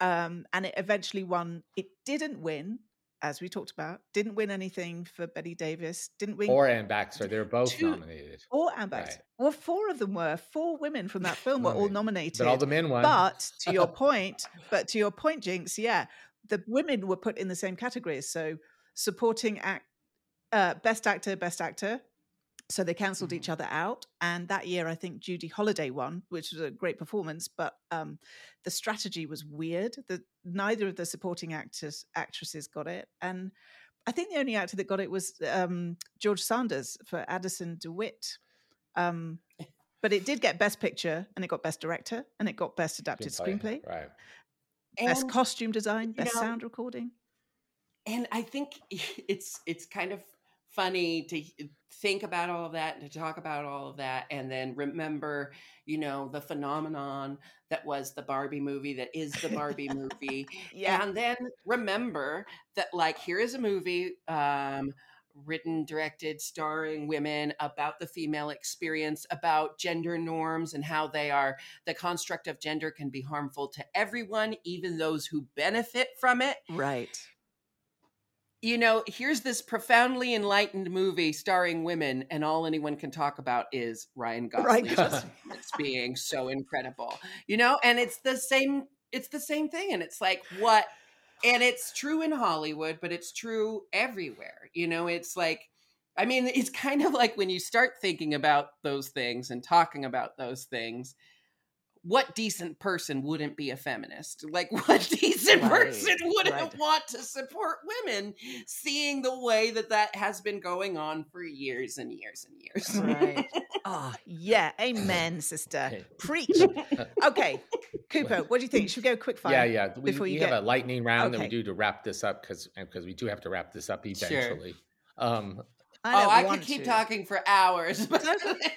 Um and it eventually won. It didn't win as we talked about, didn't win anything for Bette Davis, didn't win Or Anne Baxter. They were both Two- nominated. or Anne Baxter. Well, four of them were. Four women from that film were all nominated. But all the men won. But to your point, but to your point, Jinkx, yeah, the women were put in the same categories. So supporting act, uh, best actor, best actor. So they cancelled each other out. And that year, I think Judy Holliday won, which was a great performance. But um, the strategy was weird. The, neither of the supporting actors actresses got it. And I think the only actor that got it was um, George Sanders for Addison DeWitt. Um, but it did get Best Picture, and it got Best Director, and it got Best Adapted Screenplay, Right. Best And- Costume Design, Best know, Sound Recording. and i think it's it's kind of funny to think about all of that and to talk about all of that and then remember you know the phenomenon that was the barbie movie that is the barbie movie Yeah. and then remember that like here is a movie um written directed starring women about the female experience about gender norms and how they are the construct of gender can be harmful to everyone even those who benefit from it Right. You know, here's this profoundly enlightened movie starring women, and all anyone can talk about is Ryan Ryan Gosling Gosling. just being so incredible. You know, and it's the same. It's the same thing, and it's like what, and it's true in Hollywood, but it's true everywhere. You know, it's like. I mean, it's kind of like when you start thinking about those things and talking about those things, what decent person wouldn't be a feminist? Like, what decent Right, person wouldn't right. want to support women, seeing the way that that has been going on for years and years and years? Right. Oh, yeah. Amen, sister. Okay. Preach. Okay. Cooper, what do you think? Should we go quick fire? Yeah, yeah. We, before we you have get- a lightning round that we do to wrap this up because because we do have to wrap this up Sure. eventually. Um, I oh, I could keep to. talking for hours.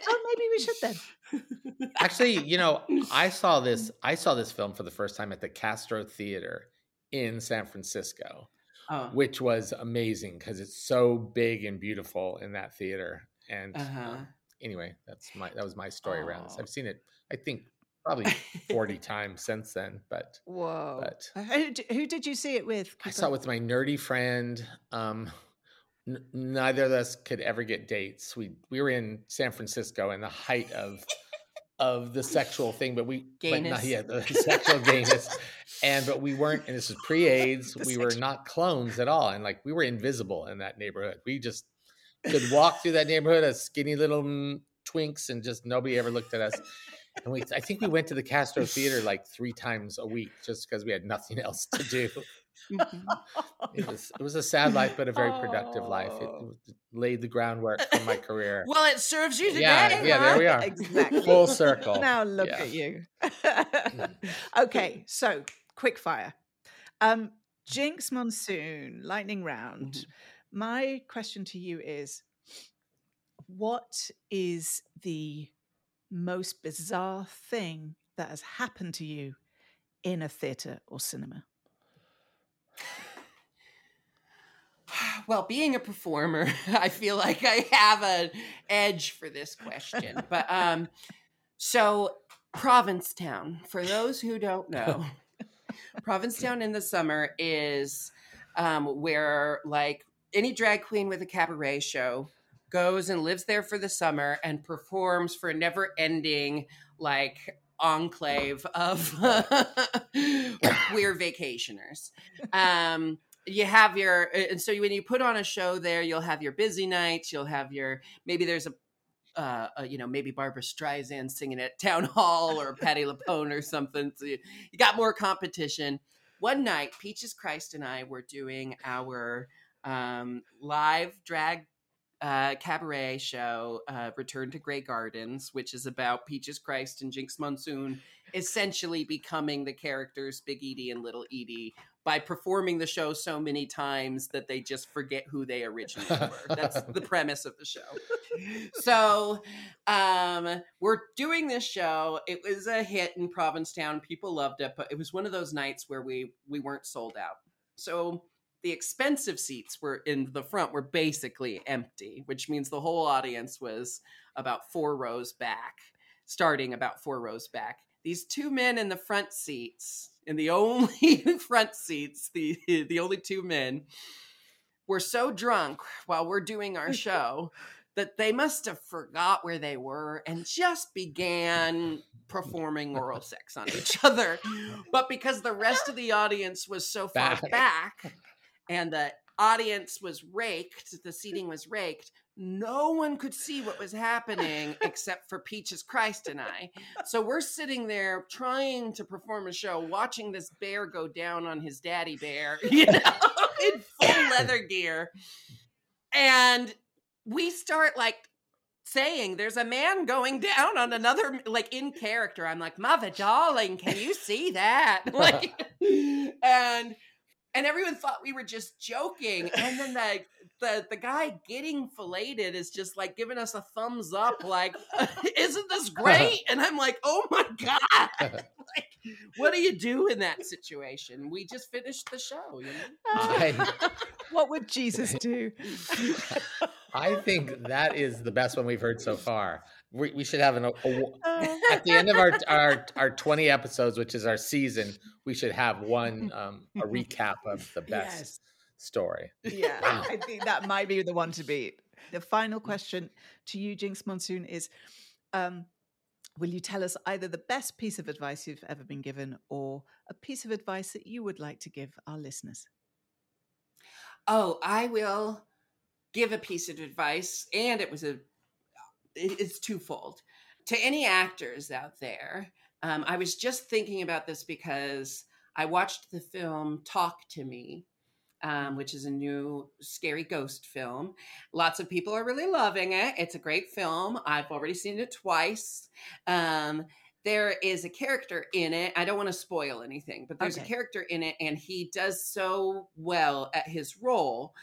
Oh, maybe we should then. actually, you know, I saw this. I saw this film for the first time at the Castro Theater in San Francisco, oh, which was amazing because it's so big and beautiful in that theater. And uh-huh. um, anyway, that's my that was my story around this. I've seen it. I think probably forty times since then, but Whoa. But- Uh, Who, who did you see it with? I saw it with my nerdy friend. Um, n- neither of us could ever get dates. We we were in San Francisco in the height of of the sexual thing, but we but not yet the sexual gayness. And but we weren't, and this is pre-AIDS. We were not clones at all, and like we were invisible in that neighborhood. We just could walk through that neighborhood, as skinny little mm, twinks and just nobody ever looked at us. And we, I think we went to the Castro Theater like three times a week just because we had nothing else to do. Mm-hmm. it was it was a sad life, but a very productive life. It, Oh. it laid the groundwork for my career. Well, it serves you today. yeah, yeah, there we are. Exactly. Full circle. Now look Yeah. at you. okay, so quick fire. Um, Jinkx Monsoon, lightning round. Mm-hmm. My question to you is what is the most bizarre thing that has happened to you in a theatre or cinema? Well, being a performer, I feel like I have an edge for this question. But um so Provincetown, for those who don't know, Provincetown in the summer is um where like any drag queen with a cabaret show goes and lives there for the summer and performs for a never-ending like enclave of queer vacationers. Um you have your and so when you put on a show there you'll have your busy nights you'll have your maybe there's a uh, uh, you know, maybe Barbra Streisand singing at town hall or Patti LuPone or something. So you, you got more competition. One night, Peaches Christ and I were doing our um, live drag uh, cabaret show, uh, Return to Grey Gardens, which is about Peaches Christ and Jinkx Monsoon essentially becoming the characters Big Edie and Little Edie by performing the show so many times that they just forget who they originally were. That's the premise of the show. So, um, we're doing this show. It was a hit in Provincetown. People loved it, but it was one of those nights where we we weren't sold out. So the expensive seats were in the front were basically empty, which means the whole audience was about four rows back, starting about four rows back. These two men in the front seats, in the only front seats, the the only two men, were so drunk while we're doing our show that they must have forgot where they were and just began performing oral sex on each other. But because the rest of the audience was so far Back. back and the audience was raked, the mm. seating was raked, no one could see what was happening except for Peaches Christ and I. So we're sitting there trying to perform a show, watching this bear go down on his daddy bear, you know, in full leather gear. And we start like saying there's a man going down on another like in character i'm like mother darling can you see that like and and everyone thought we were just joking and then the the, the guy getting filleted is just like giving us a thumbs up like isn't this great and i'm like oh my god like what do you do in that situation we just finished the show you know I, what would Jesus do? I think that is the best one we've heard so far. We, we should have an a, Uh, at the end of our, our our 20 episodes, which is our season. We should have one um, a recap of the best Yes. story. yeah, I think that might be the one to beat. The final question to you, Jinkx Monsoon, is um, Will you tell us either the best piece of advice you've ever been given or a piece of advice that you would like to give our listeners? Oh, I will give a piece of advice, and it was a it- it's twofold to any actors out there. Um, I was just thinking about this because I watched the film Talk to Me, um, which is a new scary ghost film. Lots of people are really loving it. It's a great film. I've already seen it twice. Um, there is a character in it. I don't want to spoil anything, but there's Okay. a character in it, and he does so well at his role.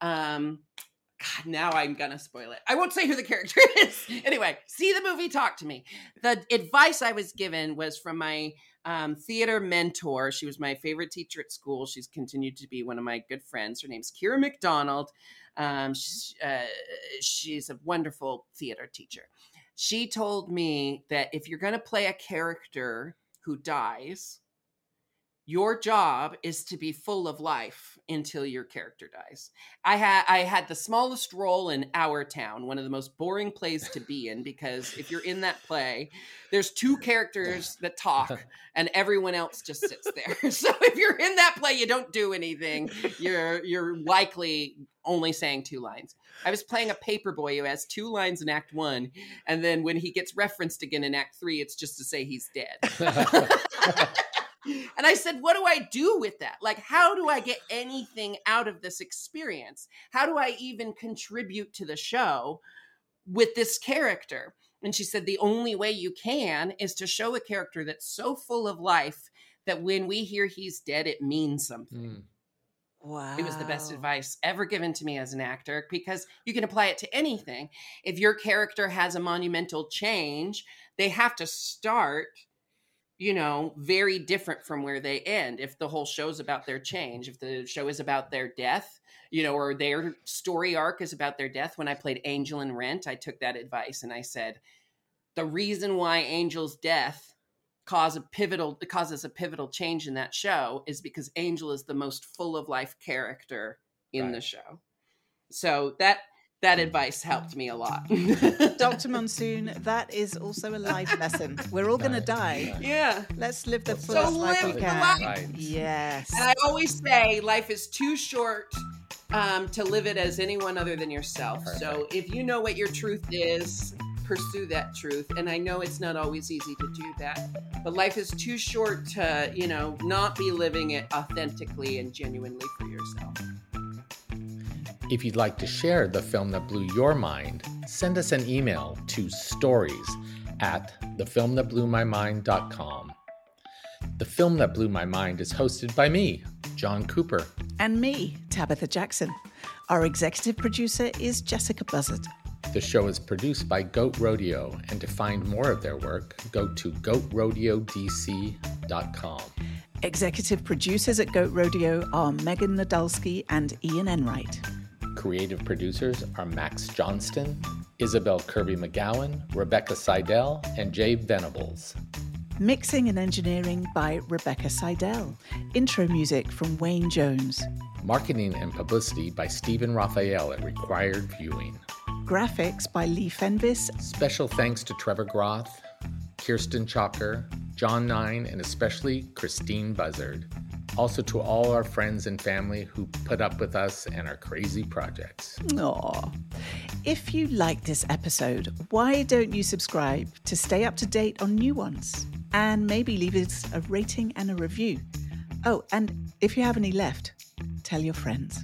Um, God, now I'm gonna spoil it. I won't say who the character is. anyway, see the movie, talk to me. The advice I was given was from my um, theater mentor. She was my favorite teacher at school. She's continued to be one of my good friends. Her name's Kira McDonald. Um, she's, uh, she's a wonderful theater teacher. She told me that if you're going to play a character who dies, your job is to be full of life until your character dies. I had I had the smallest role in Our Town, one of the most boring plays to be in because if you're in that play, there's two characters that talk and everyone else just sits there. so if you're in that play, you don't do anything. You're you're likely only saying two lines. I was playing a paperboy who has two lines in Act One, and then when he gets referenced again in Act Three, it's just to say he's dead. and I said, What do I do with that? Like, how do I get anything out of this experience? How do I even contribute to the show with this character? And she said, The only way you can is to show a character that's so full of life that when we hear he's dead, it means something. Mm. Wow. It was the best advice ever given to me as an actor because you can apply it to anything. If your character has a monumental change, they have to start you know, very different from where they end. If the whole show's about their change, if the show is about their death, you know, or their story arc is about their death. When I played Angel in Rent, I took that advice and I said, the reason why Angel's death cause a pivotal causes a pivotal change in that show is because Angel is the most full of life character in right. the show. So that that advice helped me a lot. Dr. Monsoon, that is also a life lesson. We're all going to die. Yeah. Let's live the fullest so life we can. Life. Yes. And I always say life is too short um, to live it as anyone other than yourself. Perfect. So if you know what your truth is, pursue that truth. And I know it's not always easy to do that, but life is too short to, you know, not be living it authentically and genuinely for yourself. If you'd like to share the film that blew your mind, send us an email to stories at thefilmthatblew.mymind.com. The Film That Blew My Mind is hosted by me, John Cooper. And me, Tabitha Jackson. Our executive producer is Jessica Buzzard. The show is produced by Goat Rodeo, and to find more of their work, go to goatrodeodc.com. Executive producers at Goat Rodeo are Megan Nadolski and Ian Enright. Creative producers are Max Johnston, Isabel Kirby McGowan, Rebecca Seidel, and Jay Venables. Mixing and engineering by Rebecca Seidel. Intro music from Wayne Jones. Marketing and publicity by Stephen Raphael at Required Viewing. Graphics by Lee Fenvis. Special thanks to Trevor Groth, Kirsten Chalker, John Nine, and especially Christine Buzzard. Also to all our friends and family who put up with us and our crazy projects. Aw. If you like this episode, why don't you subscribe to stay up to date on new ones? And maybe leave us a rating and a review. Oh, and if you have any left, tell your friends.